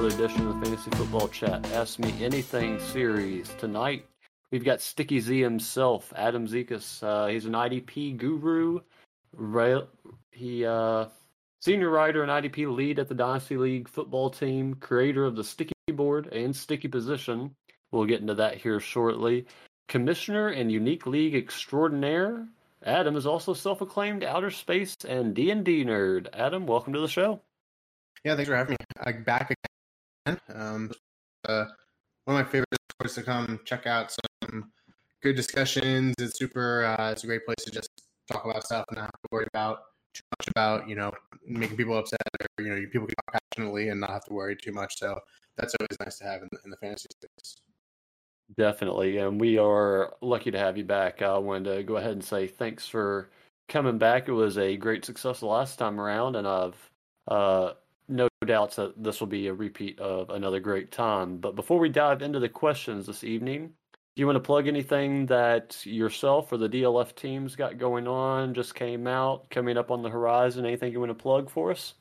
another edition of the Fantasy Football Chat. Ask Me Anything series. Tonight, we've got Sticky Z himself, Adam Zekas. Uh, he's an IDP guru. He uh, senior writer and IDP lead at the Dynasty League football team, creator of the Sticky Board and Sticky Position. We'll get into that here shortly. Commissioner and Unique League extraordinaire. Adam is also self-acclaimed outer space and D&D nerd. Adam, welcome to the show. Yeah, thanks for having me. I'm back again. Um, uh, one of my favorite sports to come check out some good discussions. It's super. Uh, it's a great place to just talk about stuff and not have to worry about too much about you know making people upset or you know people can talk passionately and not have to worry too much. So that's always nice to have in the, in the fantasy space. Definitely, and we are lucky to have you back. I wanted to go ahead and say thanks for coming back. It was a great success the last time around, and I've uh, doubts that this will be a repeat of another great time. But before we dive into the questions this evening, do you want to plug anything that yourself or the DLF teams got going on, just came out, coming up on the horizon? Anything you want to plug for us?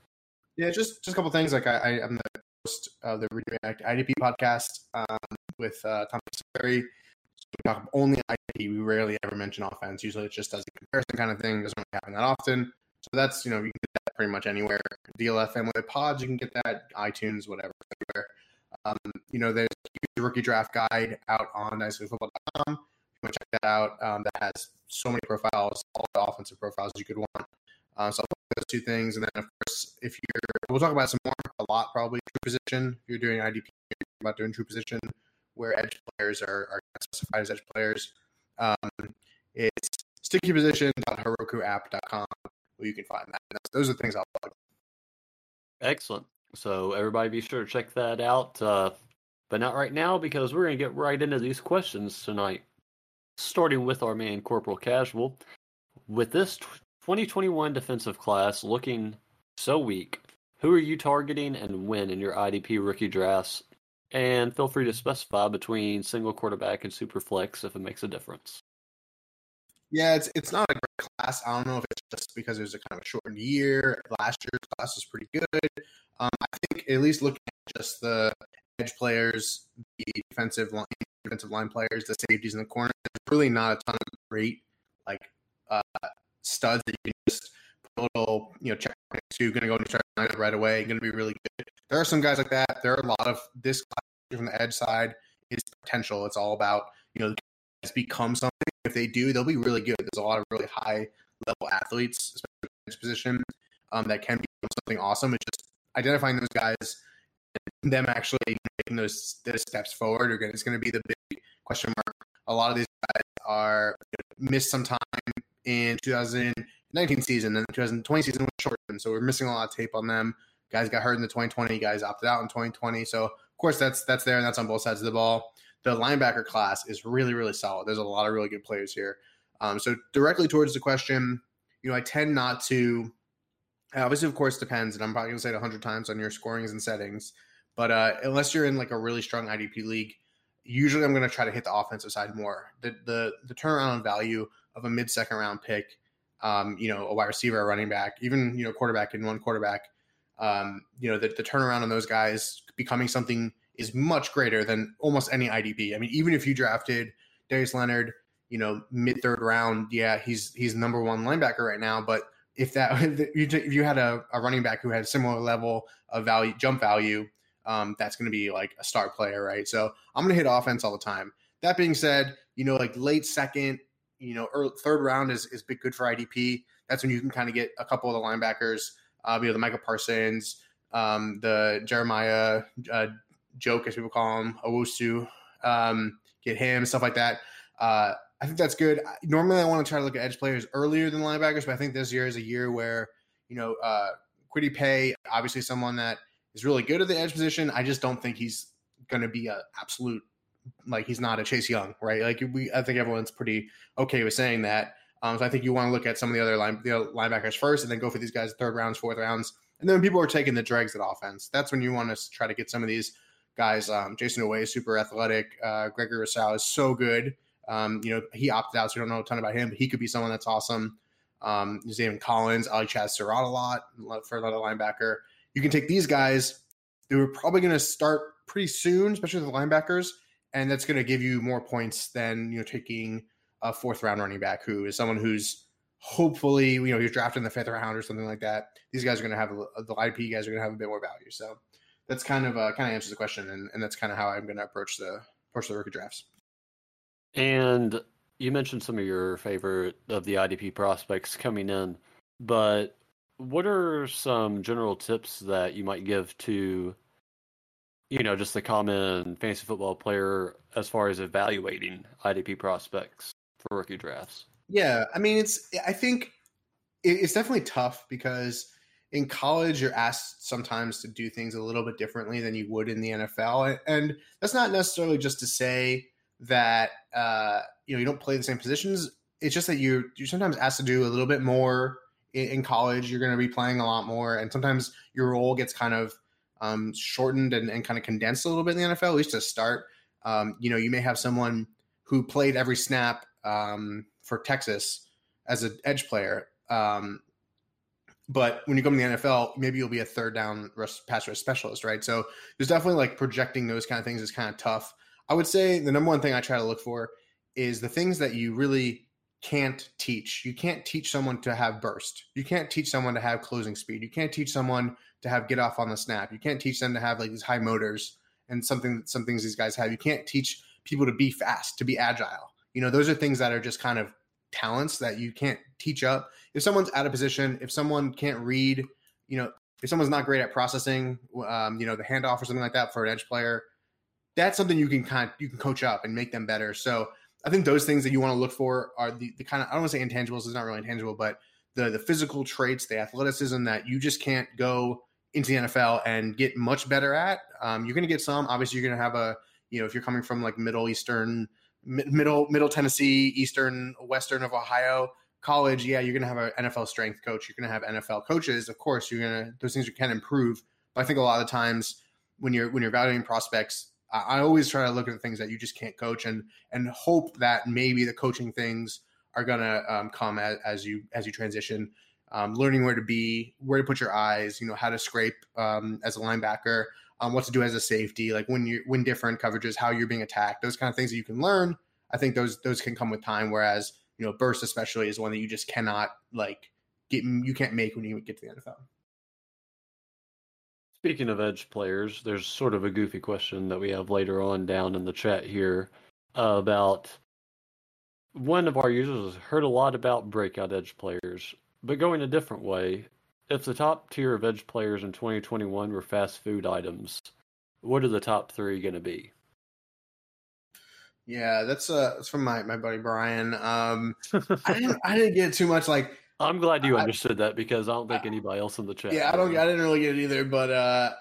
Yeah, just just a couple things. Like I, am the host of the Redirect IDP podcast um, with uh, Tom Berry. We talk only IDP. We rarely ever mention offense. Usually, it's just as a comparison kind of thing. Doesn't really happen that often. So that's you know you can get that pretty much anywhere. DLF family pods, you can get that iTunes, whatever. Um, you know, there's a rookie draft guide out on dynastyfootball.com. You to check that out. Um, that has so many profiles, all the offensive profiles you could want. Uh, so those two things, and then of course, if you're, we'll talk about some more, a lot probably true position. If you're doing IDP, about doing true position, where edge players are, are specified as edge players. Um, it's stickyposition.herokuapp.com well, you can find that. Those are the things I'll plug. Excellent. So everybody be sure to check that out. Uh, but not right now because we're going to get right into these questions tonight. Starting with our man Corporal Casual. With this 2021 defensive class looking so weak, who are you targeting and when in your IDP rookie drafts? And feel free to specify between single quarterback and super flex if it makes a difference. Yeah, it's it's not a great class. I don't know if it's just because it was a kind of a shortened year. Last year's class was pretty good. Um, I think at least looking at just the edge players, the defensive line, defensive line players, the safeties in the corner, there's really not a ton of great like uh, studs that you can just put a little you know check to going to go and start right away. Going to be really good. There are some guys like that. There are a lot of this class from the edge side is potential. It's all about you know become something. If they do, they'll be really good. There's a lot of really high level athletes, especially in this position, um, that can be something awesome. It's just identifying those guys and them actually making those, those steps forward. Again, it's going to be the big question mark. A lot of these guys are you know, missed some time in 2019 season, and the 2020 season was shortened, so we're missing a lot of tape on them. Guys got hurt in the 2020. Guys opted out in 2020. So of course that's that's there, and that's on both sides of the ball the linebacker class is really, really solid. There's a lot of really good players here. Um, so directly towards the question, you know, I tend not to. Obviously, of course, depends, and I'm probably gonna say it a hundred times on your scorings and settings. But uh, unless you're in like a really strong IDP league, usually I'm gonna try to hit the offensive side more. The the the turnaround value of a mid second round pick, um, you know, a wide receiver, a running back, even you know, quarterback in one quarterback. Um, you know, the, the turnaround on those guys becoming something is much greater than almost any IDP. I mean, even if you drafted Darius Leonard, you know, mid third round, yeah, he's he's number one linebacker right now. But if that if you had a, a running back who had similar level of value, jump value, um, that's going to be like a star player, right? So I'm going to hit offense all the time. That being said, you know, like late second, you know, early, third round is is big good for IDP. That's when you can kind of get a couple of the linebackers, uh, you know, the Micah Parsons, um, the Jeremiah uh, joke, as people call him, Owusu, um, get him, stuff like that. Uh, I think that's good. Normally, I want to try to look at edge players earlier than linebackers, but I think this year is a year where, you know, uh, Kwity Paye, obviously someone that is really good at the edge position. I just don't think he's going to be a absolute like he's not a Chase Young, right? Like we, I think everyone's pretty okay with saying that. Um, so I think you want to look at some of the other line, the linebackers first, and then go for these guys third rounds, fourth rounds, and then when people are taking the dregs at offense, that's when you want to try to get some of these guys. Um, Jayson Oweh is super athletic. Uh, Gregory Rousseau is so good. Um, you know, he opted out, so we don't know a ton about him, but he could be someone that's awesome. Um, there's Collins. I like Chaz Surratt a lot for another linebacker. You can take these guys they were probably going to start pretty soon, especially the linebackers, and that's going to give you more points than you know taking a fourth round running back who is someone who's hopefully you know you're drafting the fifth round or something like that. These guys are going to have a, the IP guys are going to have a bit more value. So that's kind of uh, kind of answers the question, and, and that's kind of how I'm going to approach the approach the rookie drafts. And you mentioned some of your favorite of the IDP prospects coming in, but what are some general tips that you might give to you know just the common fantasy football player as far as evaluating IDP prospects for rookie drafts? Yeah, I mean it's I think it's definitely tough because in college you're asked sometimes to do things a little bit differently than you would in the NFL and that's not necessarily just to say that uh, you know you don't play the same positions it's just that you you're sometimes asked to do a little bit more in, in college you're going to be playing a lot more and sometimes your role gets kind of um, shortened and, and, kind of condensed a little bit in the NFL at least to start um, you know you may have someone who played every snap um, for Texas as an edge player um, but when you come to the NFL, maybe you'll be a third down rush, pass rush specialist, right? So there's definitely like projecting those kind of things is kind of tough. I would say the number one thing I try to look for is the things that you really can't teach. You can't teach someone to have burst. You can't teach someone to have closing speed. You can't teach someone to have get off on the snap. You can't teach them to have like these high motors and something some things these guys have. You can't teach people to be fast, to be agile. You know, those are things that are just kind of talents that you can't teach up. If someone's out of position, if someone can't read, you know, if someone's not great at processing, um, you know, the handoff or something like that for an edge player, that's something you can kind of you can coach up and make them better. So I think those things that you want to look for are the, the kind of I don't want to say intangibles. It's not really intangible, but the the physical traits, the athleticism that you just can't go into the NFL and get much better at. Um, you're going to get some. Obviously, you're going to have a you know if you're coming from like Middle Eastern middle middle Tennessee, Eastern, Western of Ohio college, yeah, you're going to have an NFL strength coach. You're going to have NFL coaches. Of course, you're going to those things you can improve. But I think a lot of times when you're when you're evaluating prospects, I, always try to look at the things that you just can't coach and and hope that maybe the coaching things are to um, come as, as you as you transition. Um, learning where to be, where to put your eyes, you know, how to scrape um, as a linebacker, um, what to do as a safety, like when you when different coverages, how you're being attacked, those kind of things that you can learn. I think those those can come with time. Whereas you know, burst especially is one that you just cannot like get you can't make when you get to the NFL. Speaking of edge players, there's sort of a goofy question that we have later on down in the chat here about one of our users has heard a lot about breakout edge players, but going a different way, if the top tier of edge players in 2021 were fast food items, what are the top three going to be? Yeah, that's uh, that's from my, my buddy Brian. Um, I didn't I didn't get too much like. I'm glad you understood that because I don't think anybody else in the chat. Yeah, I don't. I didn't really get it either, but uh,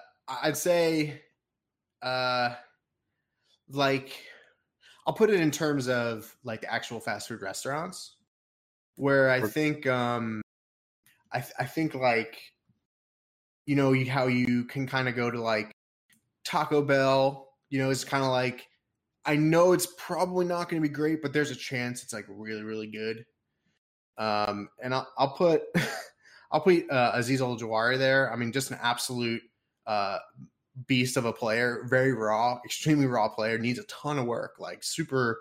I'd say, uh, like, I'll put it in terms of like actual fast food restaurants, where I think um I, I think like you know how you can kind of go to like Taco Bell. You know, it's kind of like I know it's probably not going to be great, but there's a chance it's like really really good. Um, and I'll, I'll put I'll put uh, Ojulari there. I mean, just an absolute uh, beast of a player, very raw, extremely raw player. Needs a ton of work, like super,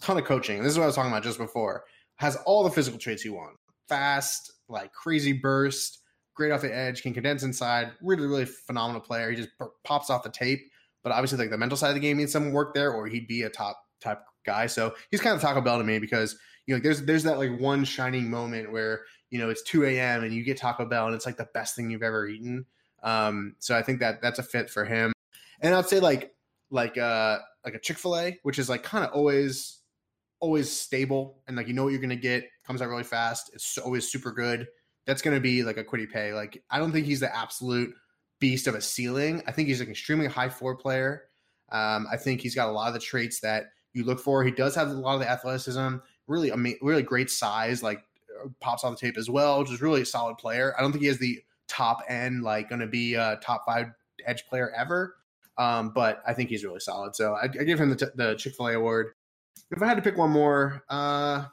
ton of coaching. This is what I was talking about just before. Has all the physical traits you want: fast, like crazy burst, great off the edge, can condense inside. Really, really phenomenal player. He just pops off the tape. But obviously, like the mental side of the game needs some work there, or he'd be a top type guy. So he's kind of Taco Bell to me because you know there's there's that like one shining moment where you know it's 2 a.m. and you get Taco Bell and it's like the best thing you've ever eaten. Um, so I think that that's a fit for him. And I'd say like like uh like a Chick Fil A, which is like kind of always always stable and like you know what you're gonna get comes out really fast. It's always super good. That's to be like a Kwity Paye. Like I don't think he's the absolute beast of a ceiling. I think he's an extremely high floor player. Um, I think he's got a lot of the traits that you look for. He does have a lot of the athleticism, really, ama- really great size, like uh, pops on the tape as well. Just really a solid player. I don't think he has the top end, like going to be a top five edge player ever. Um, but I think he's really solid. So I, I give him the, t- the Chick Fil A award. If I had to pick one more, uh,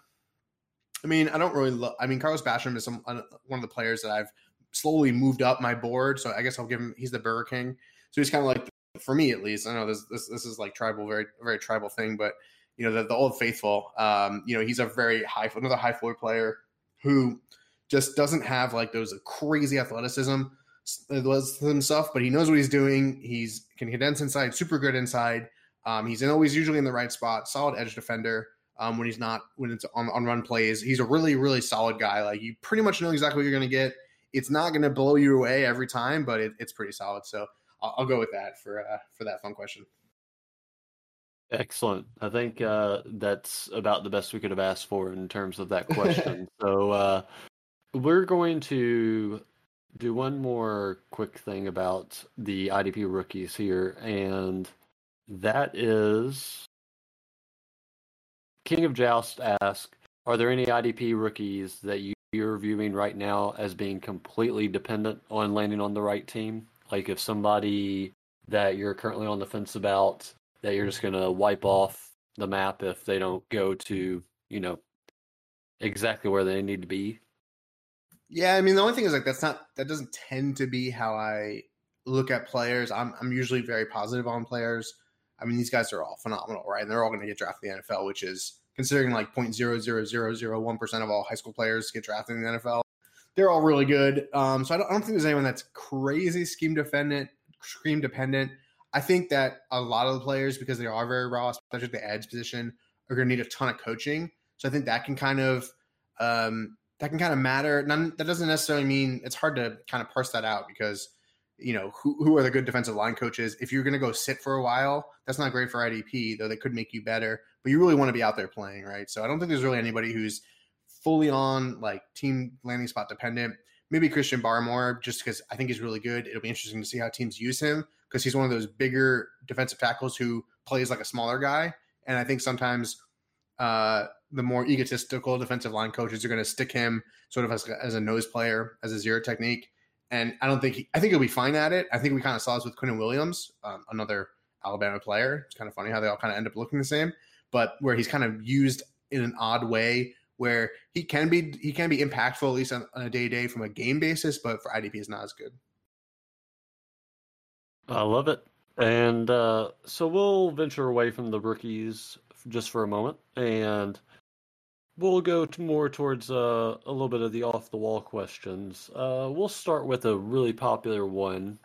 I mean, I don't really love. I mean, Carlos Basham is some, uh, one of the players that I've slowly moved up my board. So I guess I'll give him. He's the Burger King. So he's kind of like for me at least. I know this this this is like tribal, very very tribal thing, but you know the, the old faithful. Um, you know he's a very high another high floor player who just doesn't have like those crazy athleticism himself, but he knows what he's doing. He's can condense inside, super good inside. Um, he's always usually in the right spot, solid edge defender. Um, when he's not when it's on on run plays, he's a really really solid guy. Like you pretty much know exactly what you're going to get. It's not going to blow you away every time, but it, it's pretty solid. So I'll, I'll, go with that for uh, for that fun question. Excellent. I think uh, that's about the best we could have asked for in terms of that question. so uh, we're going to do one more quick thing about the IDP rookies here, and that is King of Joust asked, "Are there any IDP rookies that you, you're viewing right now as being completely dependent on landing on the right team? Like if somebody that you're currently on the fence about that you're just going to wipe off the map if they don't go to you know exactly where they need to be yeah, I mean the only thing is like that's not that doesn't tend to be how I look at players. I'm I'm usually very positive on players. I mean these guys are all phenomenal, right? And they're all going to get drafted in the NFL, which is considering like 0.00001 percent of all high school players get drafted in the NFL. They're all really good. Um, so I don't, I don't think there's anyone that's crazy scheme dependent. Scheme dependent. I think that a lot of the players, because they are very raw, especially the edge position, are going to need a ton of coaching. So I think that can kind of um, that can kind of matter. None, that doesn't necessarily mean it's hard to kind of parse that out because you know who, who are the good defensive line coaches. If you're going to go sit for a while, that's not great for IDP, though they could make you better. But you really want to be out there playing, right? So I don't think there's really anybody who's fully on like team landing spot dependent. Maybe Christian Barmore, just because I think he's really good. It'll be interesting to see how teams use him because he's one of those bigger defensive tackles who plays like a smaller guy. And I think sometimes uh, the more egotistical defensive line coaches are going to stick him sort of as, as a nose player, as a zero technique. And I don't think he, I think he'll be fine at it. I think we kind of saw this with Quinnen Williams, um, another Alabama player. It's kind of funny how they all kind of end up looking the same, but where he's kind of used in an odd way where he can be he can be impactful at least on, on a day to day from a game basis, but for IDP is not as good. I love it. And uh, so we'll venture away from the rookies just for a moment and We'll go to more towards uh, a little bit of the off the wall questions. Uh, we'll start with a really popular one.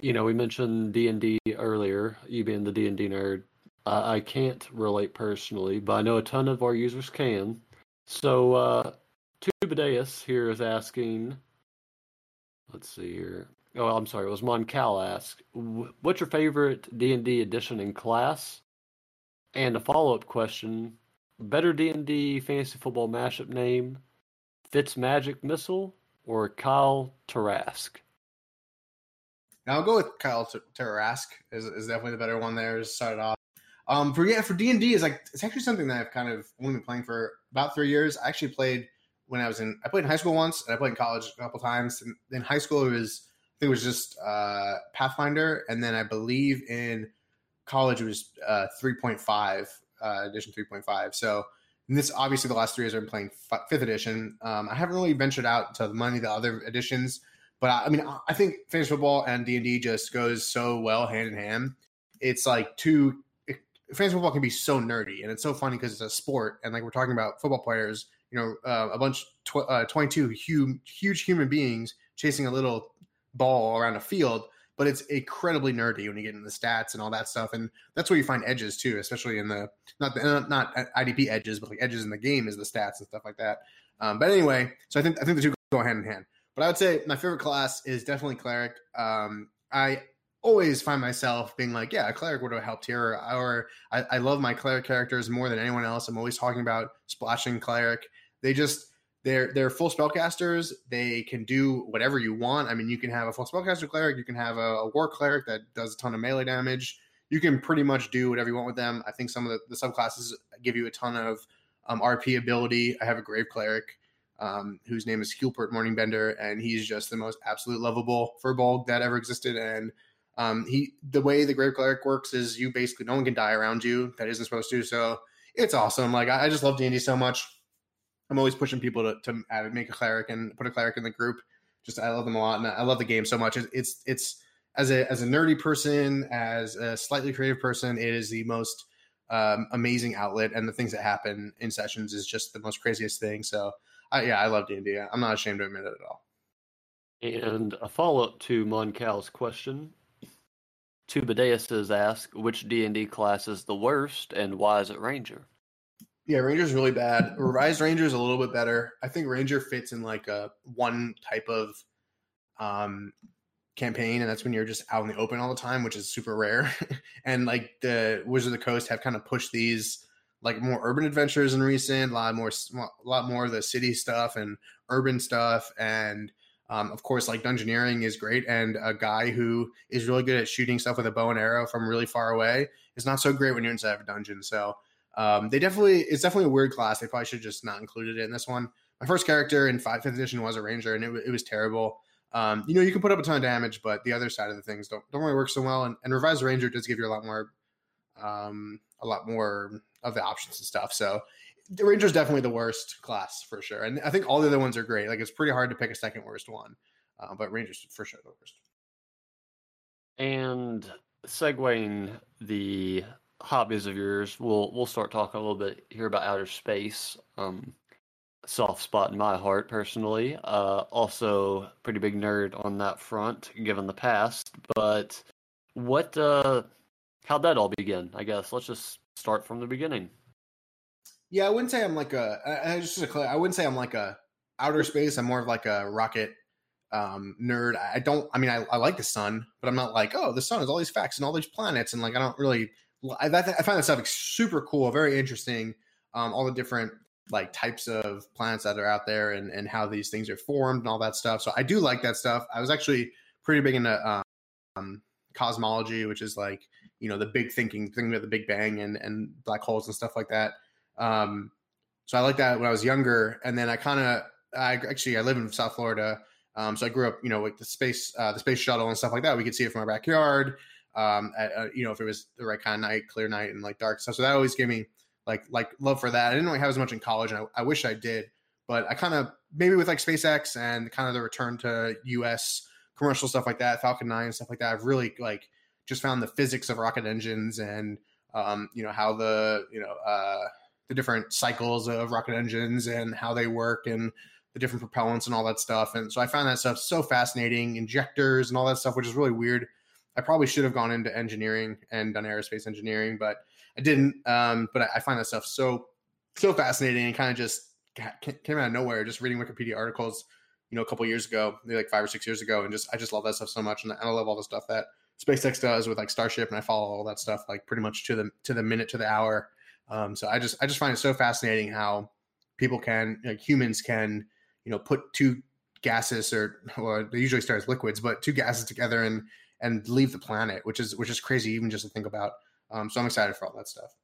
You know, we mentioned D and D earlier. You being the D and D nerd, I can't relate personally, but I know a ton of our users can. So, uh, Tubideus here is asking. Let's see here. Oh, I'm sorry. It was Moncal asked, "What's your favorite D and D edition in class?" And a follow up question better D and D fantasy football mashup name: Fitz Magic Missile or Kyle Tarask. Now I'll go with Kyle Tarask is, is definitely the better one there. To start it off. Um, for yeah, for D and D is like it's actually something that I've kind of only been playing for about three years. I actually played when I was in I played in high school once, and I played in college a couple times. And in high school, it was I think it was just uh, Pathfinder, and then I believe in college it was uh, three point five uh, edition 3.5. So this obviously the last three years I've been playing fifth edition. Um, I haven't really ventured out to of the other editions, but I, I mean I think fantasy football and D and D just goes so well hand in hand. It's like two. Fantasy football can be so nerdy, and it's so funny because it's a sport, and like we're talking about football players. You know, uh, a bunch tw- uh, 22 huge, huge human beings chasing a little ball around a field but it's incredibly nerdy when you get into the stats and all that stuff. And that's where you find edges too, especially in the not the, not IDP edges, but like edges in the game is the stats and stuff like that. Um, but anyway, so I think I think the two go hand in hand. But I would say my favorite class is definitely cleric. Um, I always find myself being like, yeah, a cleric would have helped here. Or, or I, I love my cleric characters more than anyone else. I'm always talking about splashing cleric. They just they're they're full spellcasters. They can do whatever you want. I mean, you can have a full spellcaster cleric. You can have a, a war cleric that does a ton of melee damage. You can pretty much do whatever you want with them. I think some of the, the subclasses give you a ton of um, RP ability. I have a grave cleric um, whose name is Hulpert Morningbender, and he's just the most absolute lovable furbolg that ever existed. And um, he, the way the grave cleric works is you basically no one can die around you that isn't supposed to. So it's awesome. Like I, I just love D and D so much. I'm always pushing people to, to add, make a cleric and put a cleric in the group. Just I love them a lot, and I love the game so much. It's it's, as a as a nerdy person, as a slightly creative person, it is the most um, amazing outlet, and the things that happen in sessions is just the most craziest thing. So, I, yeah, I love D and D. I'm not ashamed to admit it at all. And a follow up to Moncal's question. Tubideus has asked, which D and D class is the worst, and why is it Ranger? Yeah, Ranger's really bad. Revised Ranger is a little bit better. I think Ranger fits in like a one type of um campaign, and that's when you're just out in the open all the time, which is super rare. and like the Wizard of the Coast have kind of pushed these like more urban adventures in recent, a lot more, a lot more of the city stuff and urban stuff, and um, of course, like dungeoneering is great, and a guy who is really good at shooting stuff with a bow and arrow from really far away is not so great when you're inside of a dungeon. So um, they definitely, it's definitely a weird class. They probably should just not included it in this one. My first character in fifth edition was a ranger, and it, it was terrible. Um, you know, you can put up a ton of damage, but the other side of the things don't don't really work so well. And, and revised ranger does give you a lot more, um, a lot more of the options and stuff. So the ranger is definitely the worst class for sure. And I think all the other ones are great. Like it's pretty hard to pick a second worst one, uh, but rangers for sure the worst. And segueing the hobbies of yours, we'll we'll start talking a little bit here about outer space. Um, soft spot in my heart personally. Uh, also, pretty big nerd on that front, given the past. But what? Uh, how'd that all begin? I guess let's just start from the beginning. Yeah, I wouldn't say I'm like a. I, just to I wouldn't say I'm like a outer space. I'm more of like a rocket um, nerd. I don't. I mean, I, I like the sun, but I'm not like, oh, the sun has all these facts and all these planets, and like I don't really. I, I find that stuff like super cool, very interesting. Um, all the different like types of planets that are out there and and how these things are formed and all that stuff. So I do like that stuff. I was actually pretty big into um, cosmology, which is like you know the big thinking thing about the Big Bang and and black holes and stuff like that. Um, so I like that when I was younger, and then I kind of I actually I live in South Florida. Um, so I grew up, you know, with the space, uh, the space shuttle and stuff like that. We could see it from our backyard. Um, at, uh, you know, if it was the right kind of night, clear night, and like dark stuff. So that always gave me like like love for that. I didn't really have as much in college, and I, I wish I did. But I kind of maybe with like SpaceX and kind of the return to U.S. commercial stuff like that, Falcon Nine and stuff like that. I've really like just found the physics of rocket engines and um, you know how the you know uh, the different cycles of rocket engines and how they work and the different propellants and all that stuff. And so I found that stuff so fascinating, injectors and all that stuff, which is really weird. I probably should have gone into engineering and done aerospace engineering, but I didn't. Um, but I, I, find that stuff so so fascinating and kind of just came out of nowhere. Just reading Wikipedia articles, you know, a couple years ago, like five or six years ago, and just I just love that stuff so much, and I love all the stuff that SpaceX does with like Starship, and I follow all that stuff like pretty much to the to the minute to the hour. Um, so I just I just find it so fascinating how people can like humans can you know put two gases or well they usually start as liquids, but two gases together and and leave the planet, which is which is crazy even just to think about. Um, so I'm excited for all that stuff.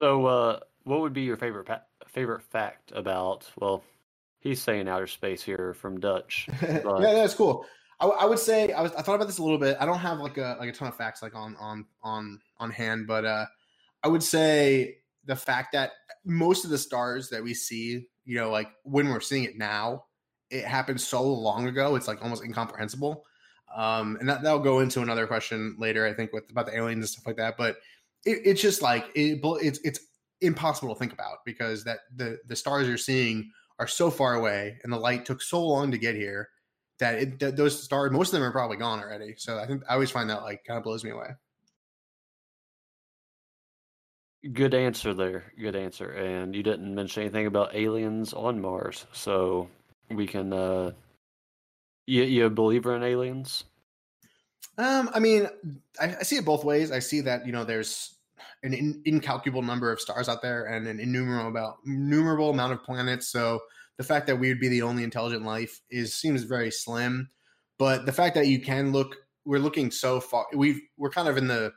So, uh, what would be your favorite pa- favorite fact about? Well, he's saying outer space here from Dutch. But... yeah, that's cool. I, I, would say I was I thought about this a little bit. I don't have like a like a ton of facts like on on on on hand, but uh, I would say the fact that most of the stars that we see, you know, like when we're seeing it now, it happened so long ago. It's like almost incomprehensible. Um, and that, that'll go into another question later, I think, with about the aliens and stuff like that. But it, it's just like it, it's it's impossible to think about because that the the stars you're seeing are so far away, and the light took so long to get here that, it, that those stars, most of them are probably gone already. So I think I always find that like kind of blows me away. Good answer there. Good answer. And you didn't mention anything about aliens on Mars, so we can uh, you you a believer in aliens? Um, I mean, I, I see it both ways. I see that you know there's an in, incalculable number of stars out there and an innumerable about innumerable amount of planets. So the fact that we would be the only intelligent life is seems very slim. But the fact that you can look, we're looking so far. We've we're kind of in the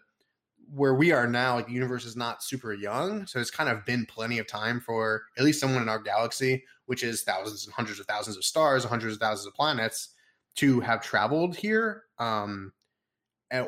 where we are now. Like the universe is not super young, so it's kind of been plenty of time for at least someone in our galaxy, which is thousands and hundreds of thousands of stars, hundreds of thousands of planets to have traveled here, um,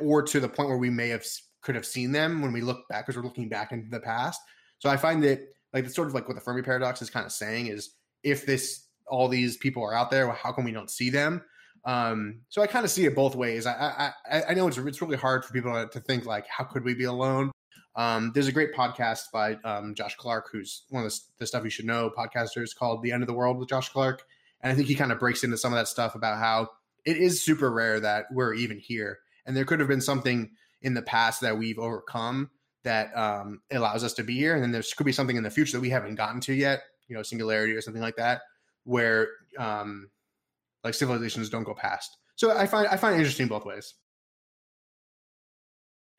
or to the point where we may have could have seen them when we look back, because we're looking back into the past. So I find that like it's sort of like what the Fermi paradox is kind of saying is if this all these people are out there, well, how come we don't see them? Um, so I kind of see it both ways. I, I I know it's it's really hard for people to, think like, how could we be alone? Um, there's a great podcast by um, Josh Clark, who's one of the, the, stuff you should know podcasters called The End of the World with Josh Clark. And I think he kind of breaks into some of that stuff about how it is super rare that we're even here. And there could have been something in the past that we've overcome that um, allows us to be here. And then there could be something in the future that we haven't gotten to yet, you know, singularity or something like that, where um, like civilizations don't go past. So I find I find it interesting both ways.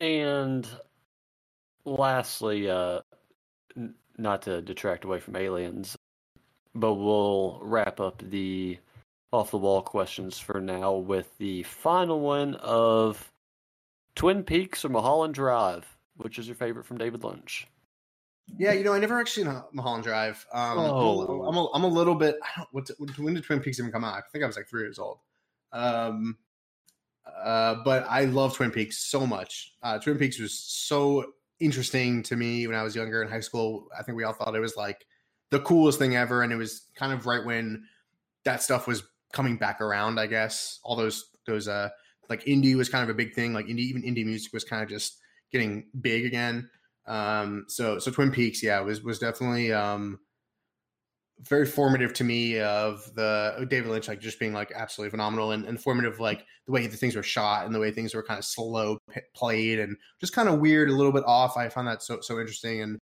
And lastly, uh, n- not to detract away from aliens, but we'll wrap up the off the wall questions for now with the final one of Twin Peaks or Mulholland Drive. Which is your favorite from David Lynch? Yeah, you know, I never actually seen Mulholland Drive. Um, oh. I'm, a, I'm a little bit. I don't, what, when did Twin Peaks even come out? I think I was like three years old. Um, uh, but I love Twin Peaks so much. Uh, Twin Peaks was so interesting to me when I was younger in high school. I think we all thought it was like the coolest thing ever, and it was kind of right when that stuff was coming back around. I guess all those those uh like indie was kind of a big thing. Like indie, even indie music was kind of just getting big again. Um, so so Twin Peaks, yeah, was was definitely um very formative to me of the David Lynch like just being like absolutely phenomenal and, and formative like the way the things were shot and the way things were kind of slow p- played and just kind of weird a little bit off. I found that so so interesting and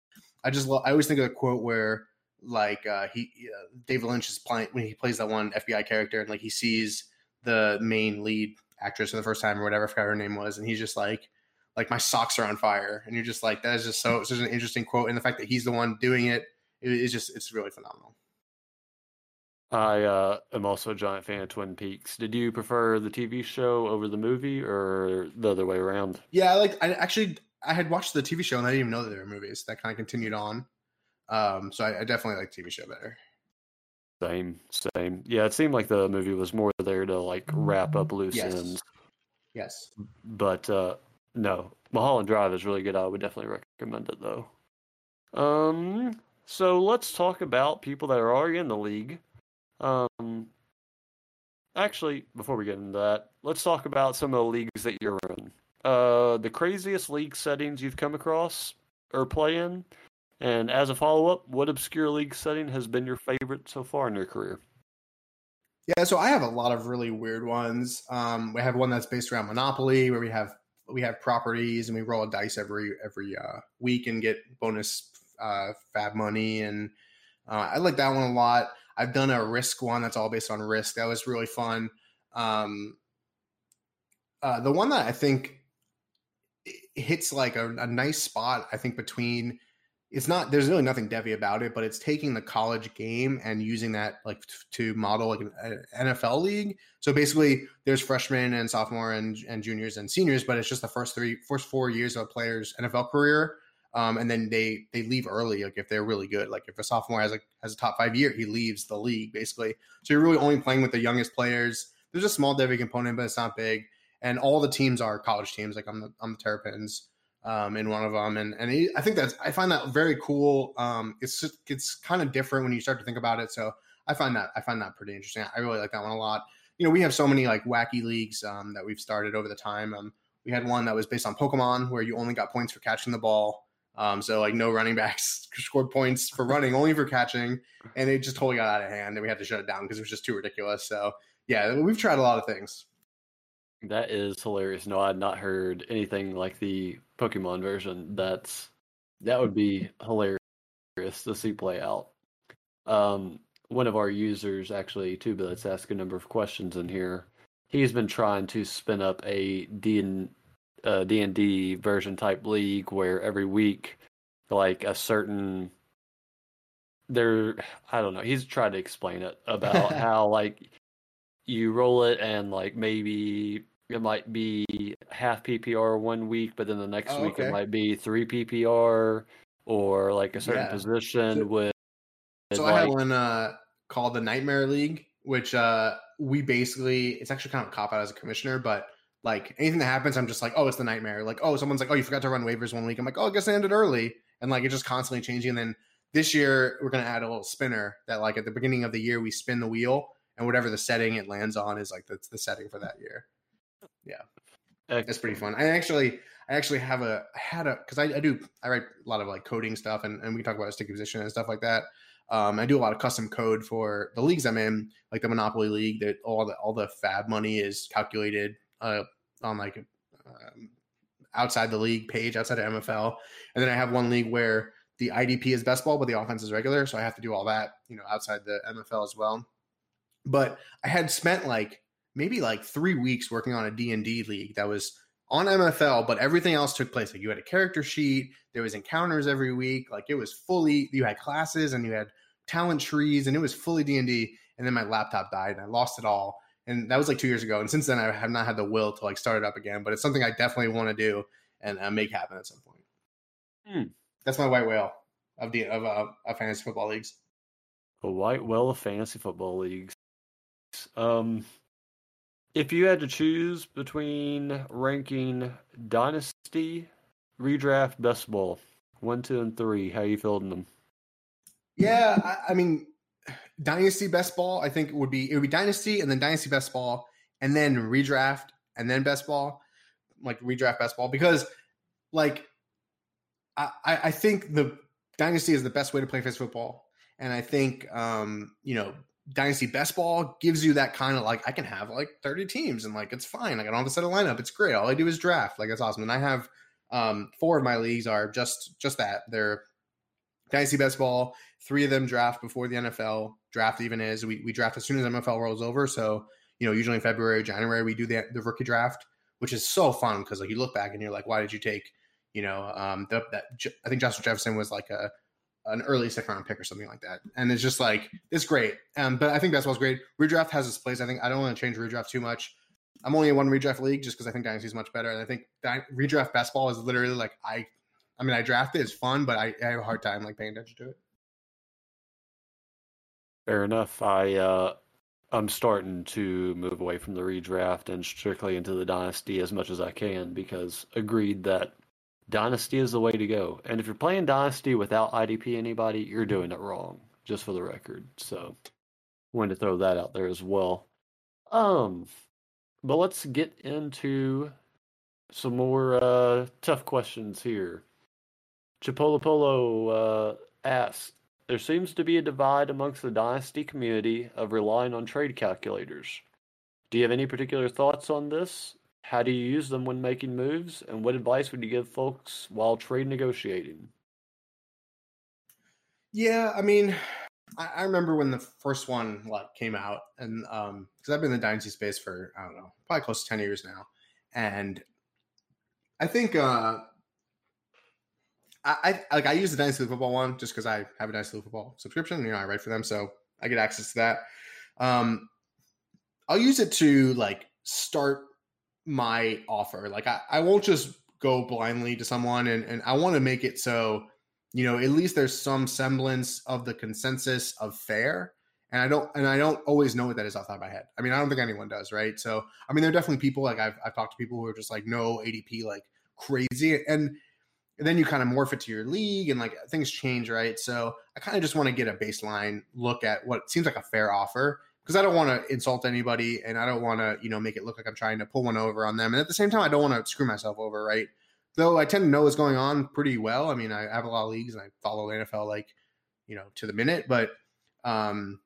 I just lo- I always think of the quote where like uh, he uh, David Lynch is playing when he plays that one FBI character and like he sees the main lead actress for the first time or whatever I forgot her name was and he's just like like my socks are on fire and you're just like that is just so such an interesting quote and the fact that he's the one doing it, it is just it's really phenomenal I uh, am also a giant fan of Twin Peaks. Did you prefer the TV show over the movie, or the other way around? Yeah, I like. I actually I had watched the TV show and I didn't even know that there were movies that kind of continued on. Um, so I, I definitely like TV show better. Same, same. Yeah, it seemed like the movie was more there to like wrap up loose yes. ends. Yes. But uh, no, Mulholland Drive is really good. I would definitely recommend it though. Um, so let's talk about people that are already in the league. Um, actually, before we get into that, let's talk about some of the leagues that you're in. Uh, the craziest league settings you've come across or play in, and as a follow up, what obscure league setting has been your favorite so far in your career? Yeah, so I have a lot of really weird ones. Um, we have one that's based around Monopoly, where we have we have properties and we roll a dice every every uh, week and get bonus uh, FAAB money, and uh, I like that one a lot. I've done a risk one that's all based on risk. That was really fun. Um, uh, the one that I think hits like a, a, nice spot, I think between it's not there's really nothing devy about it, but it's taking the college game and using that like to model like an NFL league. So basically, there's freshmen and sophomore and, and juniors and seniors, but it's just the first three, first four years of a player's NFL career um, and then they they leave early. Like if they're really good, like if a sophomore has a has a top five year, he leaves the league basically. So you're really only playing with the youngest players. There's a small Devy component, but it's not big. And all the teams are college teams. Like I'm the I'm the Terrapins um, in one of them, and and he, I think that's I find that very cool. Um, it's just, it's kind of different when you start to think about it. So I find that I find that pretty interesting. I really like that one a lot. You know, we have so many like wacky leagues um, that we've started over the time. Um, we had one that was based on Pokemon, where you only got points for catching the ball. Um, so like no running backs scored points for running, only for catching, and it just totally got out of hand, and we had to shut it down because it was just too ridiculous. So yeah, we've tried a lot of things. That is hilarious. No, I had not heard anything like the Pokemon version. That's that would be hilarious to see play out. Um, one of our users, actually, two billets, asked a number of questions in here. He's been trying to spin up a D uh, D and D version type league where every week, like a certain there, I don't know. He's tried to explain it about how like you roll it and like maybe it might be half PPR one week, but then the next oh, week okay. it might be three PPR or like a certain yeah. position so, with. So like, I have one uh, called the Nightmare League, which uh, we basically it's actually kind of a cop out as a commissioner, but like anything that happens, I'm just like, oh, it's the nightmare. Like, oh, someone's like, oh, you forgot to run waivers one week. I'm like, oh, I guess I ended early. And like, it's just constantly changing. And then this year, we're going to add a little spinner that, like, at the beginning of the year, we spin the wheel and whatever the setting it lands on is like that's the setting for that year. Yeah, that's pretty fun. I actually I actually have a I had a because I, I do I write a lot of like coding stuff and, and we talk about sticky position and stuff like that. Um, I do a lot of custom code for the leagues I'm in, like the Monopoly League. That all the all the FAAB money is calculated uh, on like um, outside the league page, outside of MFL, and then I have one league where the IDP is best ball, but the offense is regular, so I have to do all that, you know, outside the MFL as well. But I had spent like maybe like three weeks working on a D and D league that was on MFL, but everything else took place. Like you had a character sheet, there was encounters every week. Like it was fully. You had classes and you had talent trees, and it was fully D and D. And then my laptop died, and I lost it all. And that was like two years ago. And since then, I have not had the will to like start it up again. But it's something I definitely want to do and uh, make happen at some point. Hmm. That's my white whale of the of, uh, of fantasy football leagues. A white whale of fantasy football leagues. Um, if you had to choose between ranking dynasty, redraft, best ball, one, two, and three, how you feeling them? Yeah, I, I, mean, dynasty best ball. I think it would be it would be dynasty and then dynasty best ball and then redraft and then best ball, like redraft best ball because like I I think the dynasty is the best way to play fantasy football, and I think um you know Dynasty Best Ball gives you that kind of like I can have like 30 teams and like it's fine. Like I don't have to set a lineup. It's great. All I do is draft. Like it's awesome. And I have um four of my leagues are just just that. They're Dynasty Best Ball. Three of them draft before the NFL draft even is. We we draft as soon as NFL rolls over. So, you know, usually in February, January, we do the the rookie draft, which is so fun because like you look back and you're like, why did you take, you know, um the, that I think Justin Jefferson was like a an early second round pick or something like that. And it's just like it's great. Um, but I think that's great. Redraft has its place. I think I don't want to change redraft too much. I'm only in one redraft league just because I think Dynasty is much better. And I think redraft best ball is literally like I I mean I draft it, it's fun, but I, I have a hard time like paying attention to it. Fair enough. I uh I'm starting to move away from the redraft and strictly into the dynasty as much as I can because agreed that Dynasty is the way to go. And if you're playing Dynasty without IDP anybody, you're doing it wrong, just for the record. So wanted to throw that out there as well. Um but let's get into some more uh, tough questions here. Chipola Polo uh, asks, there seems to be a divide amongst the Dynasty community of relying on trade calculators. Do you have any particular thoughts on this? How do you use them when making moves? And what advice would you give folks while trade negotiating? Yeah, I mean, I, I remember when the first one like came out, and um, because I've been in the dynasty space for I don't know, probably close to ten years now, and I think uh, I, I like I use the dynasty football one just because I have a dynasty football subscription. You know, I write for them, so I get access to that. Um, I'll use it to like start my offer. Like I, I won't just go blindly to someone and, and I want to make it so, you know, at least there's some semblance of the consensus of fair. And I don't and I don't always know what that is off the top of my head. I mean, I don't think anyone does, right? So I mean there are definitely people like I've I've talked to people who are just like no ADP like crazy. And and then you kind of morph it to your league and like things change, right? So I kind of just want to get a baseline look at what seems like a fair offer because I don't want to insult anybody and I don't want to, you know, make it look like I'm trying to pull one over on them. And at the same time, I don't want to screw myself over, right? Though I tend to know what's going on pretty well. I mean, I have a lot of leagues and I follow the NFL like, you know, to the minute. But um,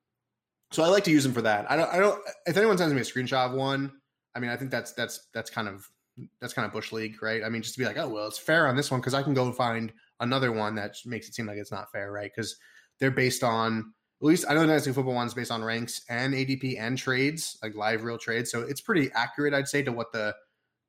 so I like to use them for that. I don't. I don't. If anyone sends me a screenshot of one, I mean, I think that's that's that's kind of that's kind of bush league, right? I mean, just to be like, oh well, it's fair on this one because I can go find another one that makes it seem like it's not fair, right? Because they're based on at least I know the Dynasty Football one's based on ranks and ADP and trades, like live real trades. So it's pretty accurate, I'd say, to what the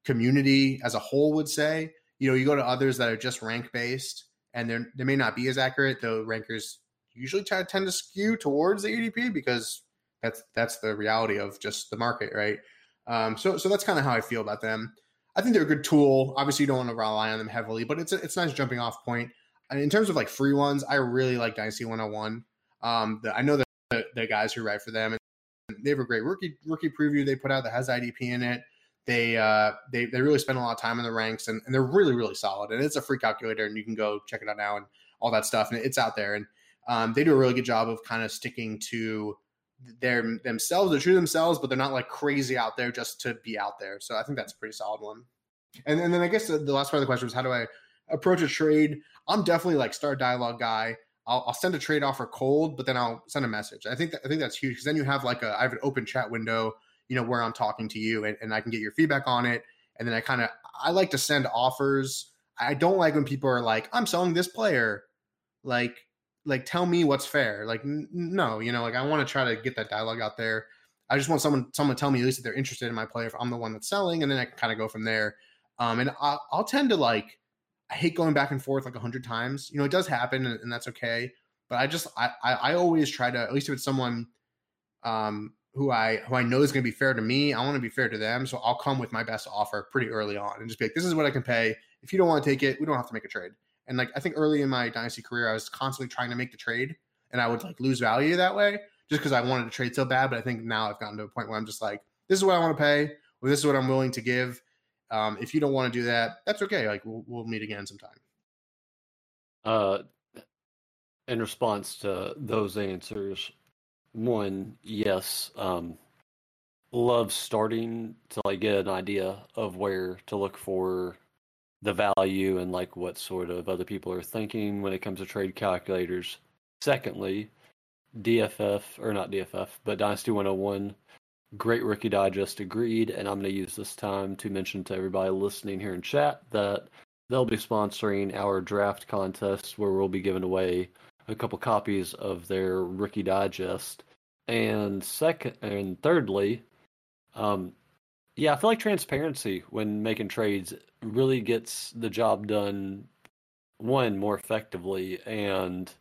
community as a whole would say. You know, you go to others that are just rank based and they're they may not be as accurate, though rankers usually tend to skew towards the ADP because that's that's the reality of just the market, right? Um, so so that's kind of how I feel about them. I think they're a good tool. Obviously, you don't want to rely on them heavily, but it's a, it's a nice jumping off point. And in terms of like free ones, I really like Dynasty 101. Um, the, I know that the, the, guys who write for them, and they have a great rookie rookie preview they put out that has IDP in it. They uh, they they really spend a lot of time in the ranks, and, and they're really really solid. And it's a free calculator, and you can go check it out now and all that stuff, and it's out there. And um, they do a really good job of kind of sticking to they're themselves, they're true themselves, but they're not like crazy out there just to be out there. So I think that's a pretty solid one. And, and then I guess the, the last part of the question was how do I approach a trade? I'm definitely like star dialogue guy. I'll, I'll, send a trade offer cold, but then I'll send a message. I think that, I think that's huge because then you have like a I have an open chat window, you know, where I'm talking to you and, and I can get your feedback on it. And then I kind of I like to send offers. I don't like when people are like, I'm selling this player. Like, like tell me what's fair. Like, n- no, you know, like I want to try to get that dialogue out there. I just want someone someone to tell me at least that they're interested in my player if I'm the one that's selling, and then I can kind of go from there. Um, and I'll, I'll tend to like I hate going back and forth like a hundred times. You know, it does happen, and, and that's okay. But I just I, I, I always try to at least if it's someone um who I who I know is going to be fair to me, I want to be fair to them. So I'll come with my best offer pretty early on and just be like, this is what I can pay. If you don't want to take it, we don't have to make a trade. And like I think early in my dynasty career, I was constantly trying to make the trade, and I would like lose value that way just because I wanted to trade so bad. But I think now I've gotten to a point where I'm just like, this is what I want to pay, or this is what I'm willing to give. Um, if you don't want to do that, that's okay. Like we'll, we'll meet again sometime. Uh, in response to those answers, one, yes, um, love starting to like get an idea of where to look for the value and like what sort of other people are thinking when it comes to trade calculators. Secondly, DFF or not DFF, but Dynasty 101 Great Rookie Digest agreed, and I'm going to use this time to mention to everybody listening here in chat that they'll be sponsoring our draft contest where we'll be giving away a couple copies of their Rookie Digest. And second and thirdly, um, yeah, I feel like transparency when making trades really gets the job done one more effectively and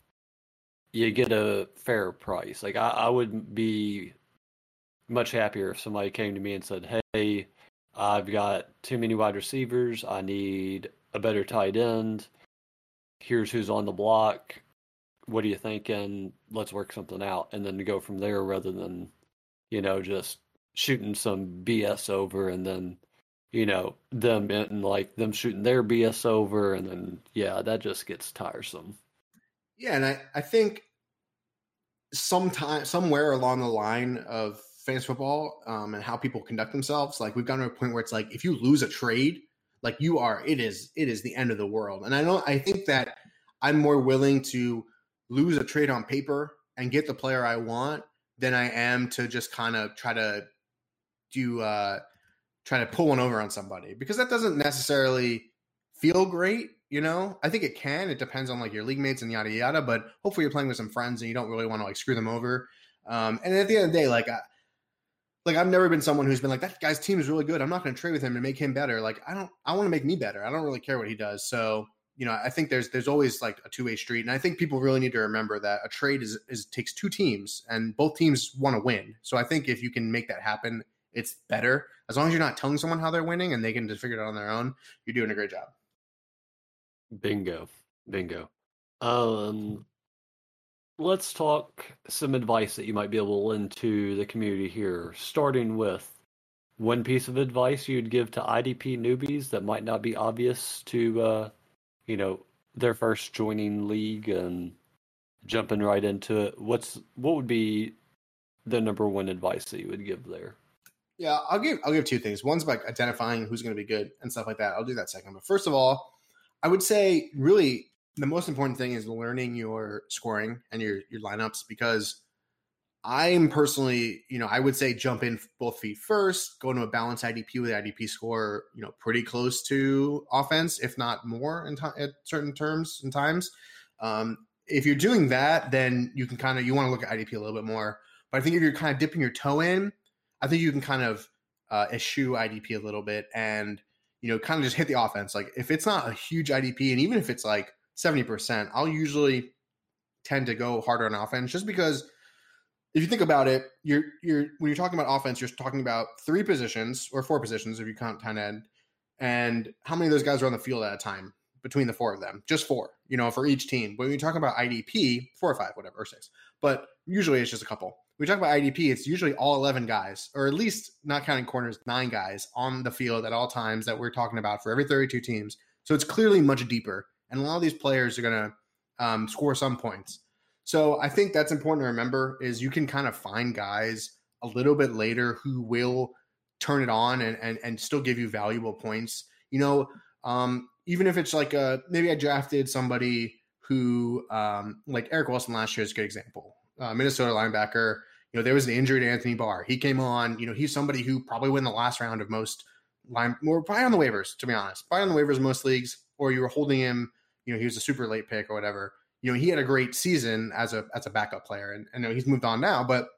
you get a fair price. Like I, I would be much happier if somebody came to me and said, "Hey, I've got too many wide receivers. I need a better tight end. Here's who's on the block. What are you thinking? Let's work something out." And then go from there rather than, you know, just shooting some BS over and then, you know, them and like them shooting their BS over and then yeah, that just gets tiresome. Yeah, and I, I think sometime somewhere along the line of fantasy football um, and how people conduct themselves. Like we've gotten to a point where it's like if you lose a trade, like you are, it is it is the end of the world. And I don't. I think that I'm more willing to lose a trade on paper and get the player I want than I am to just kind of try to do uh try to pull one over on somebody because that doesn't necessarily feel great you know i think it can it depends on like your league mates and yada yada but hopefully you're playing with some friends and you don't really want to like screw them over um and at the end of the day like I, like I've never been someone who's been like that guy's team is really good. I'm not going to trade with him to make him better. Like I don't I want to make me better. I don't really care what he does. So, you know, I think there's there's always like a two-way street and I think people really need to remember that a trade is is takes two teams and both teams want to win. So I think if you can make that happen, it's better. As long as you're not telling someone how they're winning and they can just figure it out on their own, you're doing a great job. Bingo. Bingo. Um let's talk some advice that you might be able to lend to the community here, starting with one piece of advice you'd give to IDP newbies that might not be obvious to, uh, you know, their first joining league and jumping right into it. What's what would be the number one advice that you would give there? Yeah, I'll give I'll give two things. One's like identifying who's going to be good and stuff like that. I'll do that second. But first of all, I would say really the most important thing is learning your scoring and your your lineups because I'm personally, you know, I would say jump in both feet first, go into a balanced IDP with the IDP score, you know, pretty close to offense, if not more in t- at certain terms and times. Um, if you're doing that, then you can kind of you want to look at IDP a little bit more. But I think if you're kind of dipping your toe in, I think you can kind of uh, eschew IDP a little bit and you know kind of just hit the offense. Like if it's not a huge IDP, and even if it's like 70%, I'll usually tend to go harder on offense just because if you think about it, you're you're when you're talking about offense, you're talking about three positions or four positions if you count tight end, and how many of those guys are on the field at a time between the four of them? Just four, you know, for each team. But when you talk about IDP, four or five, whatever, or six. But usually it's just a couple. When we talk about IDP, it's usually all eleven guys, or at least not counting corners, nine guys on the field at all times that we're talking about for every 32 teams. So it's clearly much deeper and a lot of these players are going to um, score some points. So I think that's important to remember is you can kind of find guys a little bit later who will turn it on and and, and still give you valuable points. You know, um, even if it's like a maybe I drafted somebody who um, like Eric Wilson last year is a good example. Uh, Minnesota linebacker. You know, there was an injury to Anthony Barr. He came on. You know, he's somebody who probably win the last round of most line, more probably on the waivers. To be honest, probably on the waivers most leagues, or you were holding him. You know, he was a super late pick or whatever you know, he had a great season as a as a backup player, and I know he's moved on now, but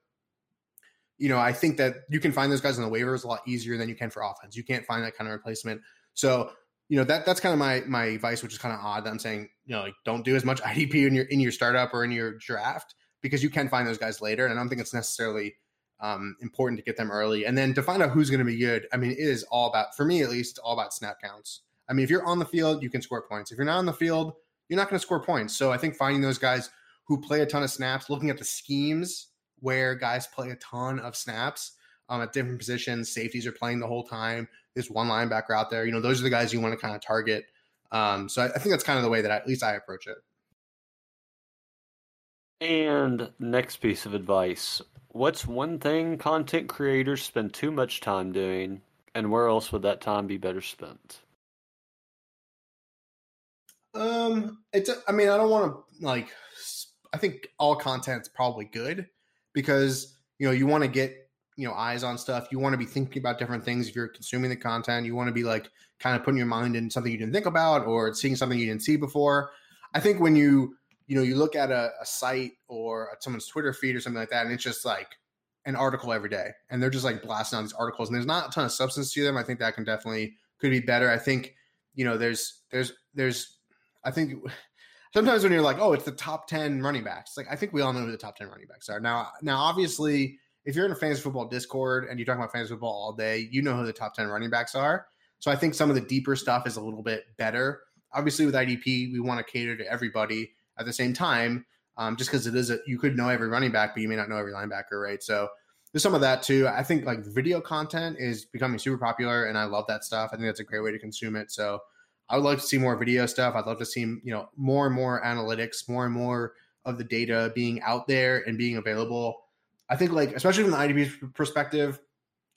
you know, I think that you can find those guys on the waivers a lot easier than you can for offense. You can't find that kind of replacement. So, you know, that that's kind of my my advice, which is kind of odd. That I'm saying, you know, like don't do as much IDP in your in your startup or in your draft because you can find those guys later, and I don't think it's necessarily um, important to get them early. And then to find out who's going to be good, I mean, it is all about for me at least, all about snap counts. I mean, if you're on the field, you can score points. If you're not on the field, you're not going to score points. So I think finding those guys who play a ton of snaps, looking at the schemes where guys play a ton of snaps um, at different positions, safeties are playing the whole time. There's one linebacker out there. You know, those are the guys you want to kind of target. Um, so I, I think that's kind of the way that I, at least I approach it. And next piece of advice What's one thing content creators spend too much time doing, and where else would that time be better spent? Um, it's. I mean, I don't want to like. I think all content's probably good because you know you want to get you know eyes on stuff. You want to be thinking about different things if you're consuming the content. You want to be like kind of putting your mind in something you didn't think about or seeing something you didn't see before. I think when you you know you look at a, a site or someone's Twitter feed or something like that, and it's just like an article every day, and they're just like blasting out these articles, and there's not a ton of substance to them. I think that can definitely could be better. I think you know there's there's there's I think sometimes when you're like, oh, it's the top 10 running backs, like I think we all know who the top 10 running backs are. Now, now obviously, if you're in a fantasy football Discord and you're talking about fantasy football all day, you know who the top 10 running backs are. So I think some of the deeper stuff is a little bit better. Obviously, with IDP, we want to cater to everybody at the same time, um, just because it is a, you could know every running back, but you may not know every linebacker, right? So there's some of that too. I think like video content is becoming super popular, and I love that stuff. I think that's a great way to consume it. So I would love to see more video stuff. I'd love to see you know more and more analytics, more and more of the data being out there and being available. I think like especially from the IDP perspective,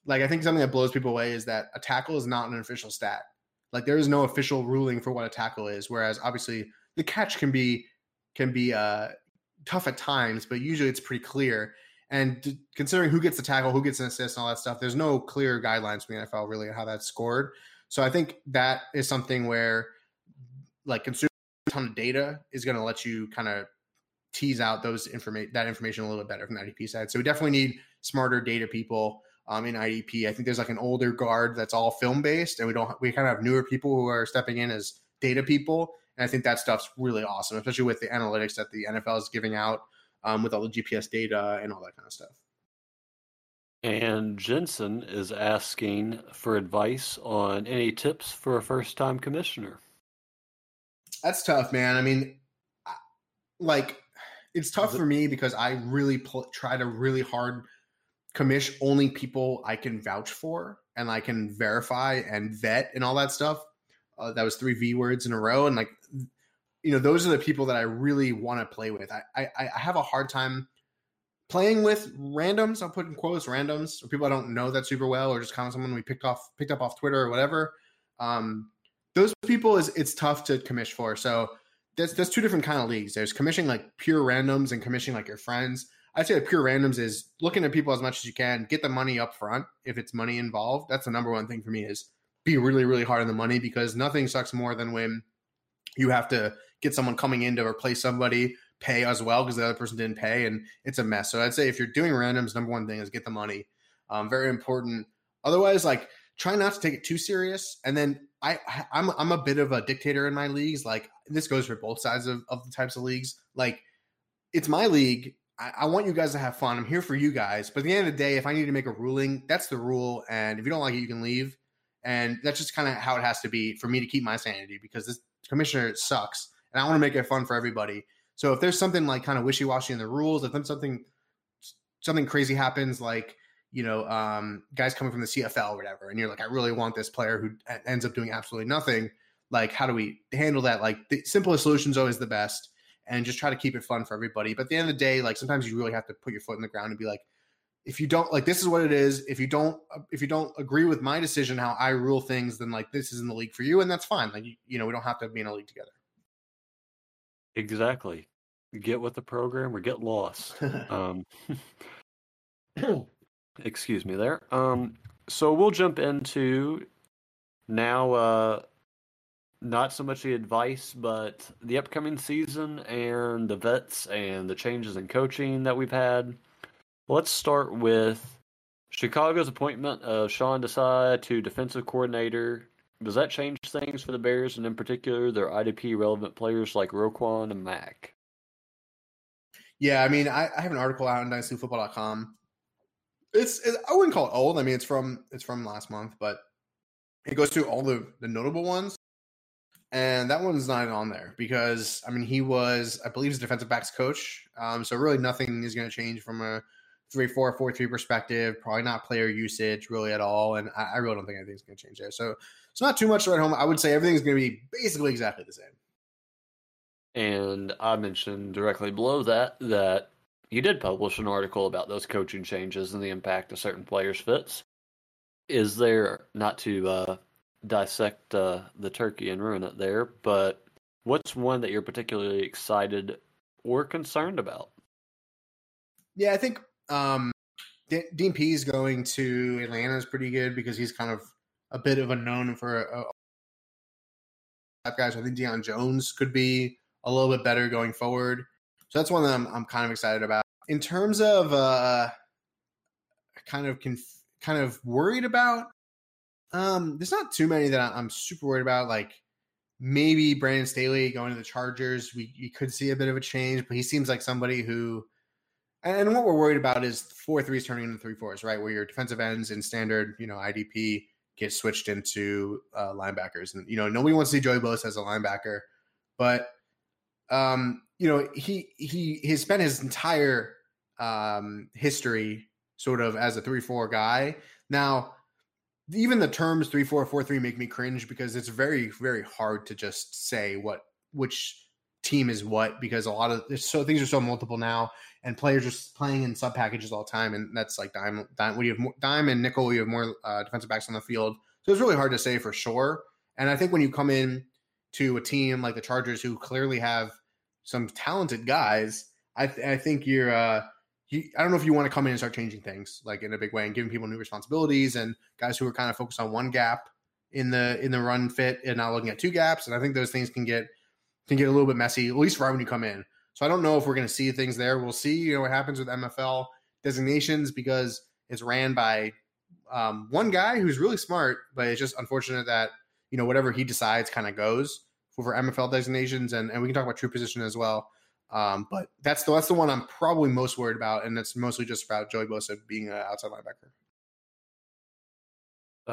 like I think something that blows people away is that a tackle is not an official stat. Like there is no official ruling for what a tackle is. Whereas obviously the catch can be can be uh, tough at times, but usually it's pretty clear. And considering who gets the tackle, who gets an assist, and all that stuff, there's no clear guidelines from the NFL really on how that's scored. So I think that is something where like consuming a ton of data is going to let you kind of tease out those information that information a little bit better from the IDP side. So we definitely need smarter data people um, in IDP. I think there's like an older guard that's all film based, and we don't we kind of have newer people who are stepping in as data people. And I think that stuff's really awesome, especially with the analytics that the NFL is giving out um, with all the GPS data and all that kind of stuff. And Jensen is asking for advice on any tips for a first time commissioner. That's tough, man. I mean, like, it's tough for me because I really pl- try to really hard commish only people I can vouch for and I can verify and vet and all that stuff. Uh, that was three V words in a row. And like, you know, those are the people that I really want to play with. I, I, I have a hard time playing with randoms. I'll put in quotes randoms or people I don't know that super well, or just kind of someone we picked off picked up off Twitter or whatever. Um, those people is it's tough to commish for. So there's there's two different kind of leagues. There's commissioning like pure randoms and commissioning like your friends. I'd say pure randoms is looking at people as much as you can, get the money up front if it's money involved. That's the number one thing for me is be really, really hard on the money because nothing sucks more than when you have to get someone coming in to replace somebody pay as well because the other person didn't pay, and it's a mess. So I'd say if you're doing randoms, number one thing is get the money. Um, very important. Otherwise, like try not to take it too serious. And then I, I'm I'm a bit of a dictator in my leagues. Like this goes for both sides of, of the types of leagues. Like it's my league. I, I want you guys to have fun. I'm here for you guys. But at the end of the day, if I need to make a ruling, that's the rule. And if you don't like it, you can leave. And that's just kind of how it has to be for me to keep my sanity because this commissioner sucks. And I want to make it fun for everybody. So if there's something like kind of wishy washy in the rules, if then something something crazy happens, like you know, um, guys coming from the CFL or whatever, and you're like, I really want this player who ends up doing absolutely nothing. Like, how do we handle that? Like, the simplest solution is always the best. and just try to keep it fun for everybody. But at the end of the day, like sometimes you really have to put your foot in the ground and be like, if you don't like this is what it is. If you don't if you don't agree with my decision how I rule things, then like this isn't the league for you, and that's fine. Like you, you know, we don't have to be in a league together. Exactly. Get with the program or get lost. um, excuse me there. Um, so we'll jump into now. Uh, not so much the advice, but the upcoming season and the vets and the changes in coaching that we've had. Let's start with Chicago's appointment of Sean Desai to defensive coordinator. Does that change things for the Bears, and in particular their IDP relevant players like Roquan and Mack? Yeah, I mean, I, I have an article out on dynastyfootball.com. It's it, I wouldn't call it old. I mean, it's from it's from last month, but it goes through all the the notable ones and that one's not on there because I mean he was I believe he's defensive backs coach, um, so really nothing is going to change from a three four four three perspective. Probably not player usage really at all, and I, I really don't think anything's going to change there. So it's not too much to write home. I would say everything's going to be basically exactly the same. And I mentioned directly below that that you did publish an article about those coaching changes and the impact of certain players' fits. Is there not to uh, dissect uh, the turkey and ruin it there, but what's one that you're particularly excited or concerned about? Yeah, I think um, D- Dean Pees going to Atlanta is pretty good because he's kind of a bit of a known for a, a guys. I think Deion Jones could be a little bit better going forward. So that's one that I'm, I'm kind of excited about. In terms of uh, kind of conf- kind of worried about, um, there's not too many that I'm super worried about. Like maybe Brandon Staley going to the Chargers, we, could see a bit of a change, but he seems like somebody who. And what we're worried about is four threes turning into three fours, right? Where your defensive ends in standard, you know, IDP get switched into uh, linebackers, and you know nobody wants to see Joey Bosa as a linebacker, but um, you know he he has spent his entire um, history sort of as a three four guy. Now even the terms three four four three make me cringe because it's very very hard to just say what which team is what because a lot of so things are so multiple now and players are playing in sub packages all the time and that's like dime dime when you have more, nickel you have more uh, defensive backs on the field so it's really hard to say for sure and I think when you come in to a team like the Chargers who clearly have some talented guys I, th- I think you're uh, he, I don't know if you want to come in and start changing things like in a big way and giving people new responsibilities and guys who are kind of focused on one gap in the in the run fit and not looking at two gaps. And I think those things can get can get a little bit messy, at least right when you come in. So I don't know if we're going to see things there. We'll see. You know what happens with MFL designations because it's ran by um, one guy who's really smart, but it's just unfortunate that you know whatever he decides kind of goes for MFL designations, and and we can talk about true position as well. Um, but that's the that's the one I'm probably most worried about, and it's mostly just about Joey Bosa being an outside linebacker.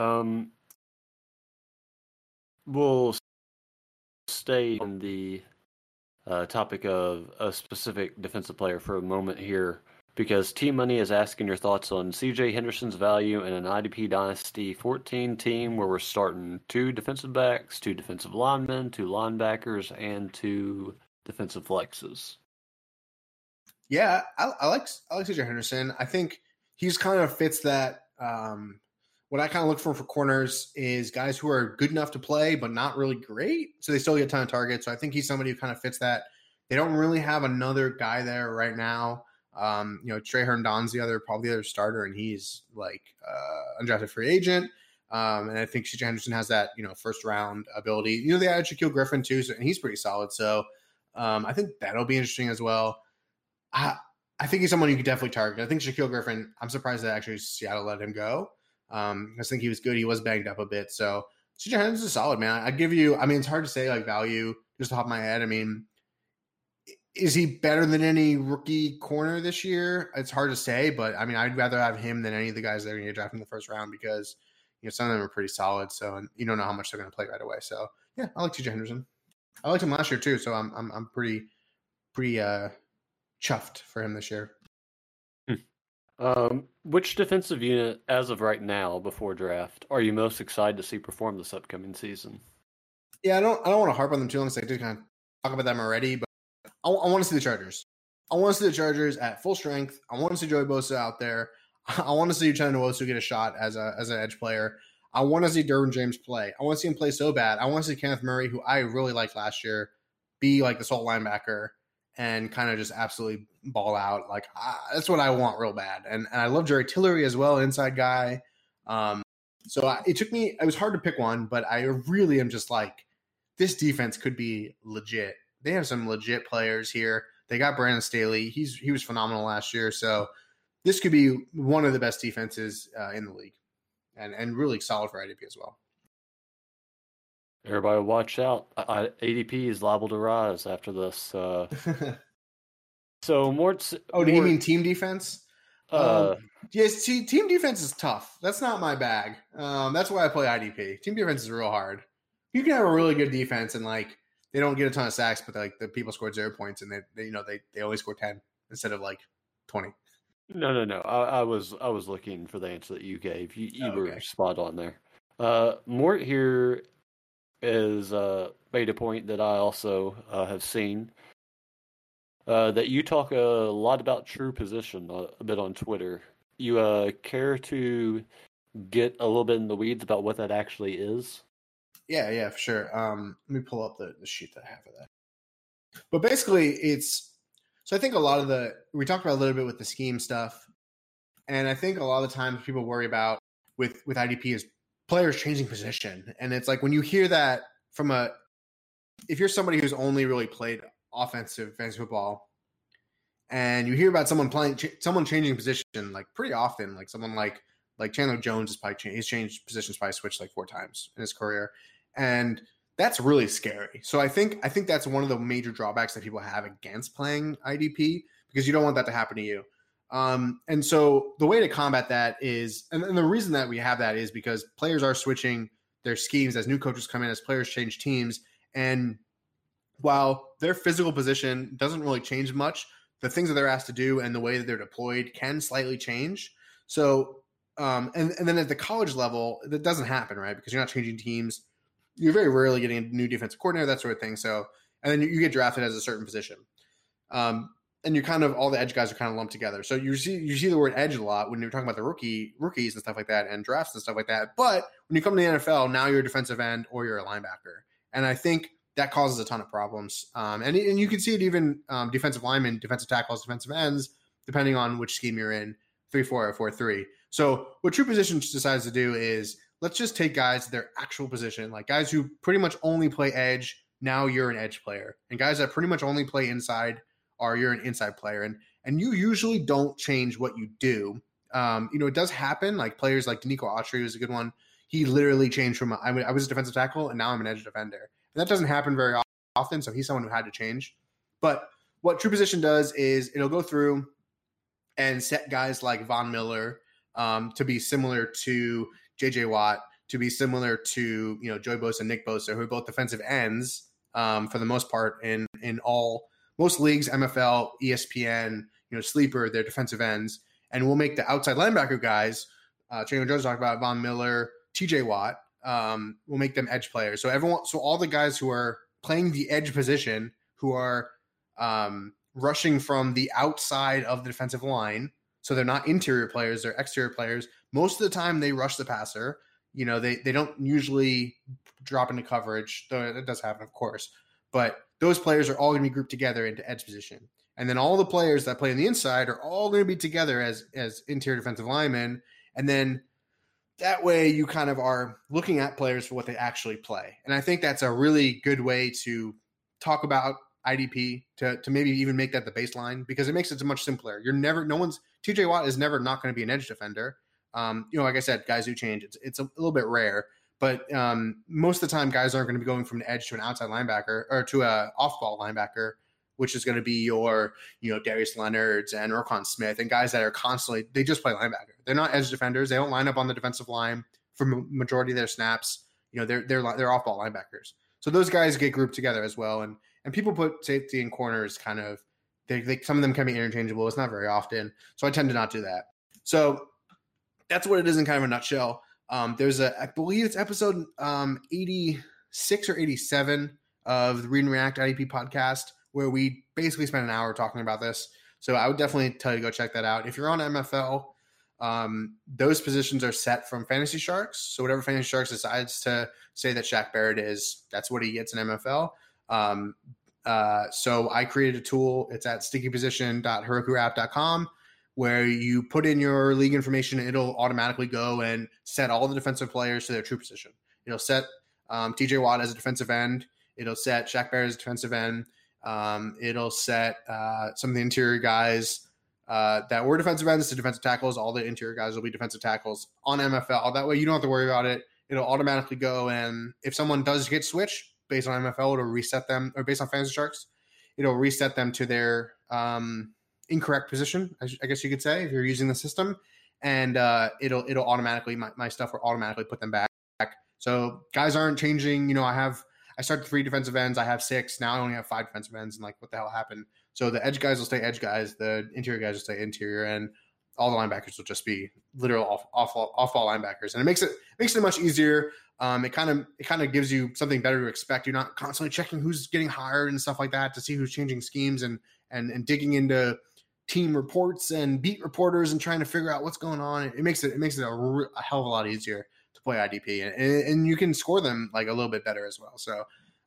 Um, we'll stay on the uh, topic of a specific defensive player for a moment here because T Money is asking your thoughts on CJ Henderson's value in an IDP Dynasty 14 team where we're starting two defensive backs, two defensive linemen, two linebackers, and two defensive flexes. Yeah, I, I like I like CJ Henderson. I think he's kind of fits that. Um, what I kind of look for for corners is guys who are good enough to play but not really great, so they still get a ton of targets. So I think he's somebody who kind of fits that. They don't really have another guy there right now. Um, you know, Tre Herndon's the other probably the other starter, and he's like uh, undrafted free agent. Um, and I think CJ Henderson has that you know first round ability. You know, they added Shaquill Griffin too, so, and he's pretty solid. So um, I think that'll be interesting as well. I, I think he's someone you could definitely target. I think Shaquill Griffin, I'm surprised that actually Seattle let him go. Um, I think he was good. He was banged up a bit. So CJ Henderson is solid, man. I'd give you, I mean, it's hard to say like value just off my head. I mean, is he better than any rookie corner this year? It's hard to say, but I mean, I'd rather have him than any of the guys that are going to draft in the first round because, you know, some of them are pretty solid. So, and you don't know how much they're going to play right away. So, yeah, I like CJ Henderson. I liked him last year too, so I'm I'm I'm pretty pretty uh chuffed for him this year. Hmm. Um, which defensive unit, as of right now, before draft, are you most excited to see perform this upcoming season? Yeah, I don't I don't want to harp on them too long because I did kind of talk about them already, but I, I want to see the Chargers. I want to see the Chargers at full strength. I want to see Joey Bosa out there. I want to see Uchenna Nwosu get a shot as a as an edge player. I want to see Derwin James play. I want to see him play so bad. I want to see Kenneth Murray, who I really liked last year, be like the sole linebacker and kind of just absolutely ball out. Like that's what I want real bad. And, and I love Jerry Tillery as well, inside guy. Um, so I, it took me. It was hard to pick one, but I really am just like this defense could be legit. They have some legit players here. They got Brandon Staley. He's he was phenomenal last year. So this could be one of the best defenses uh, in the league, and and really solid for IDP as well. Everybody, watch out! I, ADP is liable to rise after this. Uh, so more. T- oh, do you mean team defense? Uh, um, yes, team defense is tough. That's not my bag. Um, that's why I play IDP. Team defense is real hard. You can have a really good defense and like they don't get a ton of sacks, but like the people scored zero points and they, they you know they they only score ten instead of like twenty. No, no, no. I, I, was I was looking for the answer that you gave. You you oh, okay. were spot on there. Uh, Mort here is uh, made a point that I also uh, have seen uh, that you talk a lot about true position uh, a bit on Twitter. You uh, care to get a little bit in the weeds about what that actually is? Yeah, yeah, for sure. Um, let me pull up the, the sheet that I have of that. But basically, it's so I think a lot of the we talked about a little bit with the scheme stuff, and I think a lot of the times people worry about with with IDP is players changing position. And it's like when you hear that from a, if you're somebody who's only really played offensive fantasy football, and you hear about someone playing, someone changing position like pretty often, like someone like like Chandler Jones has probably changed, he's changed positions, probably switched like four times in his career, and that's really scary. So I think I think that's one of the major drawbacks that people have against playing IDP because you don't want that to happen to you. Um, and so the way to combat that is, and, and the reason that we have that is because players are switching their schemes as new coaches come in, as players change teams. And while their physical position doesn't really change much, the things that they're asked to do and the way that they're deployed can slightly change. So, um, and, and then at the college level, that doesn't happen, right? Because you're not changing teams. You're very rarely getting a new defensive coordinator, that sort of thing. So, and then you, get drafted as a certain position. Um, and you're kind of all the edge guys are kind of lumped together. So you see you see the word edge a lot when you're talking about the rookie rookies and stuff like that and drafts and stuff like that. But when you come to the NFL, now you're a defensive end or you're a linebacker, and I think that causes a ton of problems. Um, and and you can see it even um, defensive linemen, defensive tackles, defensive ends, depending on which scheme you're in, three four or four three. So what True Position decides to do is let's just take guys their actual position, like guys who pretty much only play edge. Now you're an edge player, and guys that pretty much only play inside are you're an inside player and and you usually don't change what you do. Um, you know, it does happen. Like players like Denico Autry was a good one. He literally changed from I, I was a defensive tackle and now I'm an edge defender. And that doesn't happen very often. So he's someone who had to change. But what True Position does is it'll go through and set guys like Von Miller um, to be similar to JJ Watt, to be similar to you know Joey Bosa and Nick Bosa, who are both defensive ends um, for the most part in in all most leagues, MFL, ESPN, you know, sleeper, they're defensive ends, and we'll make the outside linebacker guys. Uh, Chandler Jones talked about Von Miller, T.J. Watt. Um, we'll make them edge players. So everyone, so all the guys who are playing the edge position, who are um, rushing from the outside of the defensive line, so they're not interior players, they're exterior players. Most of the time, they rush the passer. You know, they they don't usually drop into coverage, though it does happen, of course. But those players are all going to be grouped together into edge position. And then all the players that play on the inside are all going to be together as as interior defensive linemen. And then that way you kind of are looking at players for what they actually play. And I think that's a really good way to talk about IDP to, to maybe even make that the baseline because it makes it much simpler. You're never, no one's, TJ Watt is never not going to be an edge defender. Um, you know, like I said, guys who change, it's, it's a little bit rare. But um, most of the time, guys aren't going to be going from an edge to an outside linebacker or to a off-ball linebacker, which is going to be your, you know, Darius Leonard's and Roquan Smith and guys that are constantly they just play linebacker. They're not edge defenders. They don't line up on the defensive line for majority of their snaps. You know, they're they're they're off-ball linebackers. So those guys get grouped together as well. And and people put safety and corners kind of they, they some of them can be interchangeable. It's not very often, so I tend to not do that. So that's what it is in kind of a nutshell. Um, there's a, I believe it's episode um, 86 or 87 of the Read and React IDP podcast where we basically spent an hour talking about this. So I would definitely tell you to go check that out. If you're on MFL, um, those positions are set from Fantasy Sharks. So whatever Fantasy Sharks decides to say that Shaq Barrett is, that's what he gets in MFL. Um, uh, so I created a tool. It's at stickyposition.herokuapp.com where you put in your league information. It'll automatically go and set all the defensive players to their true position. It'll set um, TJ Watt as a defensive end. It'll set Shaq Barrett as a defensive end. Um, it'll set uh, some of the interior guys uh, that were defensive ends to defensive tackles. All the interior guys will be defensive tackles on MFL. That way, you don't have to worry about it. It'll automatically go, and if someone does get switched based on MFL, it'll reset them, or based on Fantasy Sharks, it'll reset them to their um, incorrect position, I guess you could say, if you're using the system, and uh, it'll it'll automatically my, my stuff will automatically put them back. So guys aren't changing. You know, I have I started three defensive ends. I have six. Now I only have five defensive ends. And like, what the hell happened? So the edge guys will stay edge guys. The interior guys will stay interior, and all the linebackers will just be literal off off off ball linebackers. And it makes it makes it much easier. Um, it kind of it kind of gives you something better to expect. You're not constantly checking who's getting hired and stuff like that to see who's changing schemes and and and digging into team reports and beat reporters and trying to figure out what's going on. It, makes it it makes it a, hell of a lot easier to play IDP, and, and, you can score them like a little bit better as well. So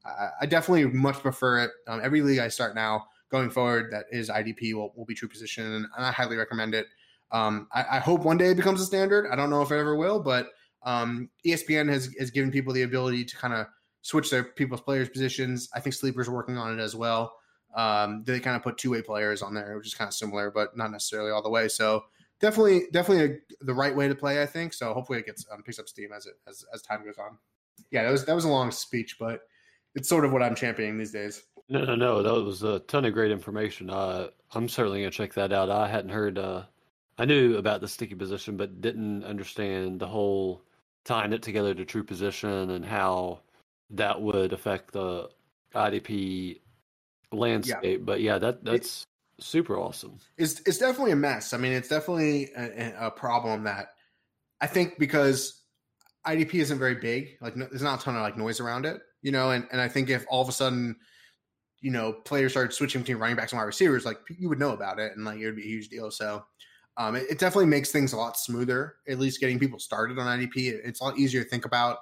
I, I definitely much prefer it. Um, every league I start now going forward that is IDP will, will be true position, and, I highly recommend it. Um, I, I, hope one day it becomes a standard. I don't know if it ever will, but um, ESPN has has given people the ability to kind of switch their people's players positions. I think Sleeper's working on it as well. Um, they kind of put two way players on there, which is kind of similar, but not necessarily all the way. So definitely definitely a, the right way to play, I think. So hopefully it gets um, picks up steam as it as as time goes on. Yeah, that was that was a long speech, but it's sort of what I'm championing these days. No, no, no. That was a ton of great information. Uh, I'm certainly gonna check that out. I hadn't heard. Uh, I knew about the sticky position, but didn't understand the whole tying it together to true position and how that would affect the IDP landscape. Yeah. But yeah, that that's super awesome. It's it's definitely a mess. I mean, it's definitely a, a problem that I think because IDP isn't very big, like no, there's not a ton of like noise around it, you know. And and I think if all of a sudden, you know, players started switching between running backs and wide receivers, like you would know about it, and like it would be a huge deal. So. Um, it, it definitely makes things a lot smoother. At least getting people started on IDP, it, it's a lot easier to think about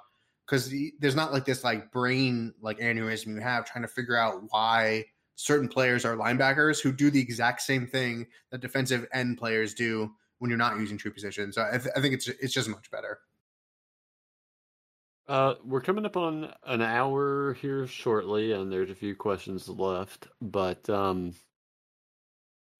because there's not like this like brain like aneurysm you have trying to figure out why certain players are linebackers who do the exact same thing that defensive end players do when you're not using true position. So I, th- I think it's it's just much better. Uh, we're coming up on an hour here shortly, and there's a few questions left. But um,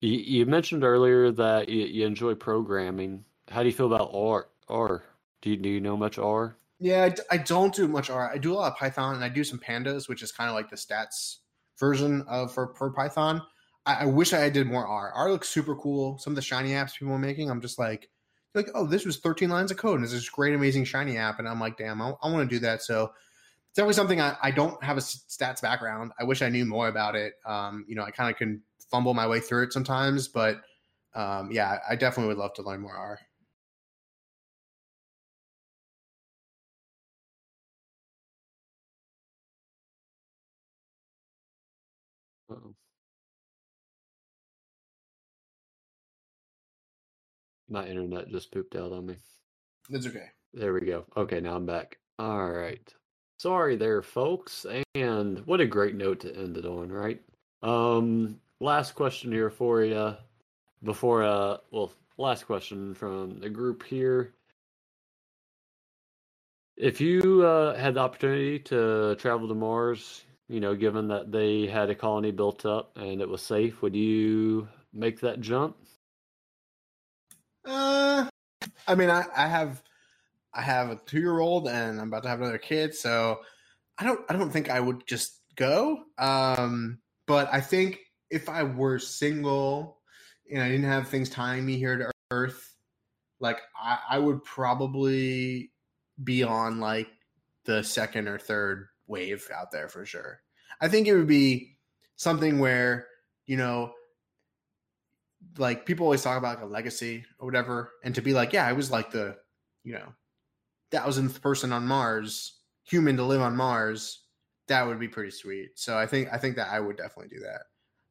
you, you mentioned earlier that you, you, enjoy programming. How do you feel about R? R? Do you, do you know much R? Yeah, I, I don't do much R. I do a lot of Python, and I do some Pandas, which is kind of like the stats version of for, for Python. I, I, wish I did more R. R looks super cool. Some of the shiny apps people are making, I'm just like, like, oh, this was 13 lines of code and it's this great, amazing shiny app. And I'm like, damn, I, I want to do that. So it's definitely something I, I don't have a stats background. I wish I knew more about it. Um, you know, I kind of can fumble my way through it sometimes, but um, yeah, I definitely would love to learn more R. My internet just pooped out on me. That's okay. There we go. Okay, now I'm back. All right. Sorry there, folks. And what a great note to end it on, right? Um, last question here for you. Before, uh, well, last question from the group here. If you uh, had the opportunity to travel to Mars, you know, given that they had a colony built up and it was safe, would you make that jump? Uh, I mean, I, I have, I have a two year old and I'm about to have another kid, so I don't, I don't think I would just go. Um, but I think if I were single and I didn't have things tying me here to Earth, like I, I would probably be on like the second or third wave out there for sure. I think it would be something where, you know, like people always talk about like a legacy or whatever, and to be like, yeah, I was like the, you know, thousandth person on Mars, human to live on Mars, that would be pretty sweet. So I think I think that I would definitely do that.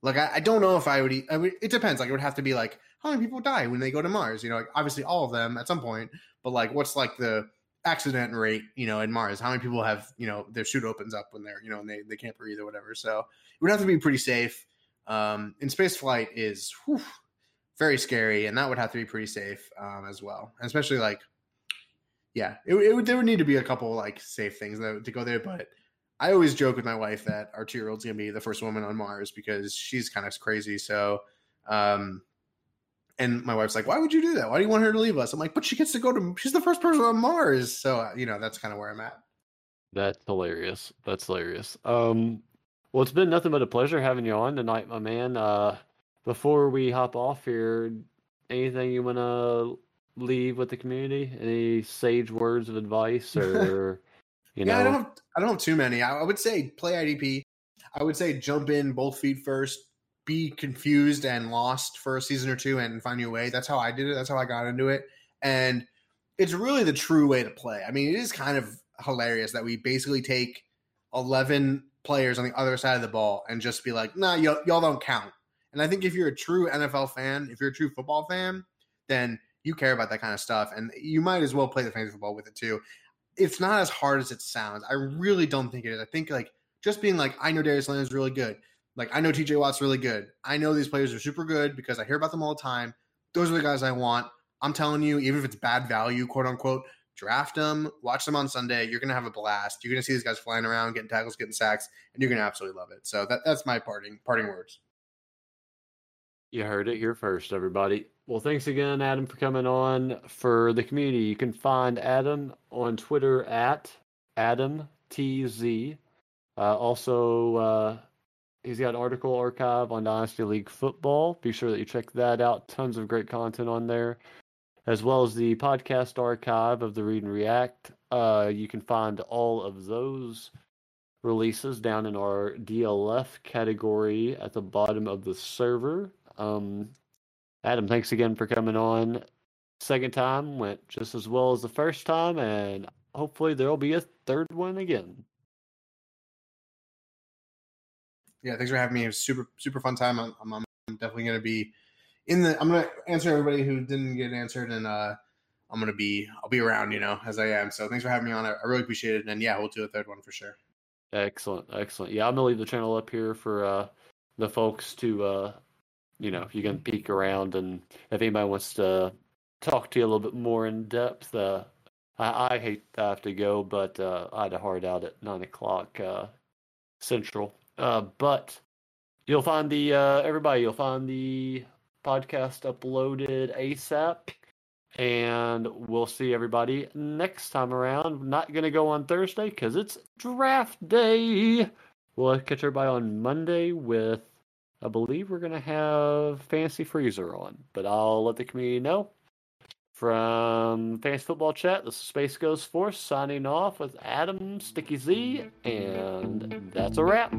Like I, I don't know if I would. I it depends. Like it would have to be like how many people die when they go to Mars. You know, like obviously all of them at some point. But like, what's like the accident rate? You know, in Mars, how many people have you know their chute opens up when they're you know and they they can't breathe or whatever. So it would have to be pretty safe. Um, and space flight is whew, very scary, and that would have to be pretty safe um, as well. And especially like, yeah, it, it would there would need to be a couple like safe things that, to go there, but I always joke with my wife that our two year old's gonna be the first woman on Mars because she's kind of crazy. So, um, and my wife's like, "Why would you do that? Why do you want her to leave us?" I'm like, "But she gets to go to. She's the first person on Mars." So, uh, you know, that's kind of where I'm at. That's hilarious. That's hilarious. Um, well, it's been nothing but a pleasure having you on tonight, my man. Uh, before we hop off here, anything you want to leave with the community? Any sage words of advice or? You yeah, know, I don't have I don't have too many. I, I would say play IDP. I would say jump in both feet first. Be confused and lost for a season or two and find your way. That's how I did it. That's how I got into it. And it's really the true way to play. I mean, it is kind of hilarious that we basically take 11 players on the other side of the ball and just be like, nah, y'all, y'all don't count. And I think if you're a true NFL fan, if you're a true football fan, then you care about that kind of stuff. And you might as well play the fantasy football with it too it's not as hard as it sounds. I really don't think it is. I think like just being like, I know Darius Leonard is really good. Like I know TJ Watt's really good. I know these players are super good because I hear about them all the time. Those are the guys I want. I'm telling you, even if it's bad value, quote unquote, draft them, watch them on Sunday. You're gonna have a blast. You're gonna see these guys flying around, getting tackles, getting sacks, and you're gonna absolutely love it. So that, that's my parting parting words. You heard it here first, everybody. Well, thanks again, Adam, for coming on. For the community, you can find Adam on Twitter at AdamTZ. Uh, also, uh, he's got an article archive on Dynasty League football. Be sure that you check that out. Tons of great content on there, as well as the podcast archive of the Read and React. Uh, you can find all of those releases down in our DLF category at the bottom of the server. Um, Adam, thanks again for coming on. Second time went just as well as the first time, and hopefully there'll be a third one again. Yeah, thanks for having me. It was super super fun time. I'm, I'm, I'm definitely going to be in the. I'm going to answer everybody who didn't get answered, and uh, I'm going to be I'll be around, you know, as I am. So thanks for having me on. I, I really appreciate it, and yeah, we'll do a third one for sure. Excellent, excellent. Yeah, I'm gonna leave the channel up here for uh, the folks to uh, you know, you can peek around, and if anybody wants to talk to you a little bit more in depth, uh, I, I hate to have to go, but uh, I had a hard out at nine o'clock uh, central. Uh, but you'll find the uh, everybody. You'll find the podcast uploaded ASAP, and we'll see everybody next time around. Not gonna go on Thursday because it's draft day. We'll catch everybody on Monday with I believe we're to have Fancy Freezer on, but I'll let the community know. From Fantasy Football Chat, this is Space Ghost Force signing off with Adam Sticky Z, and that's a wrap.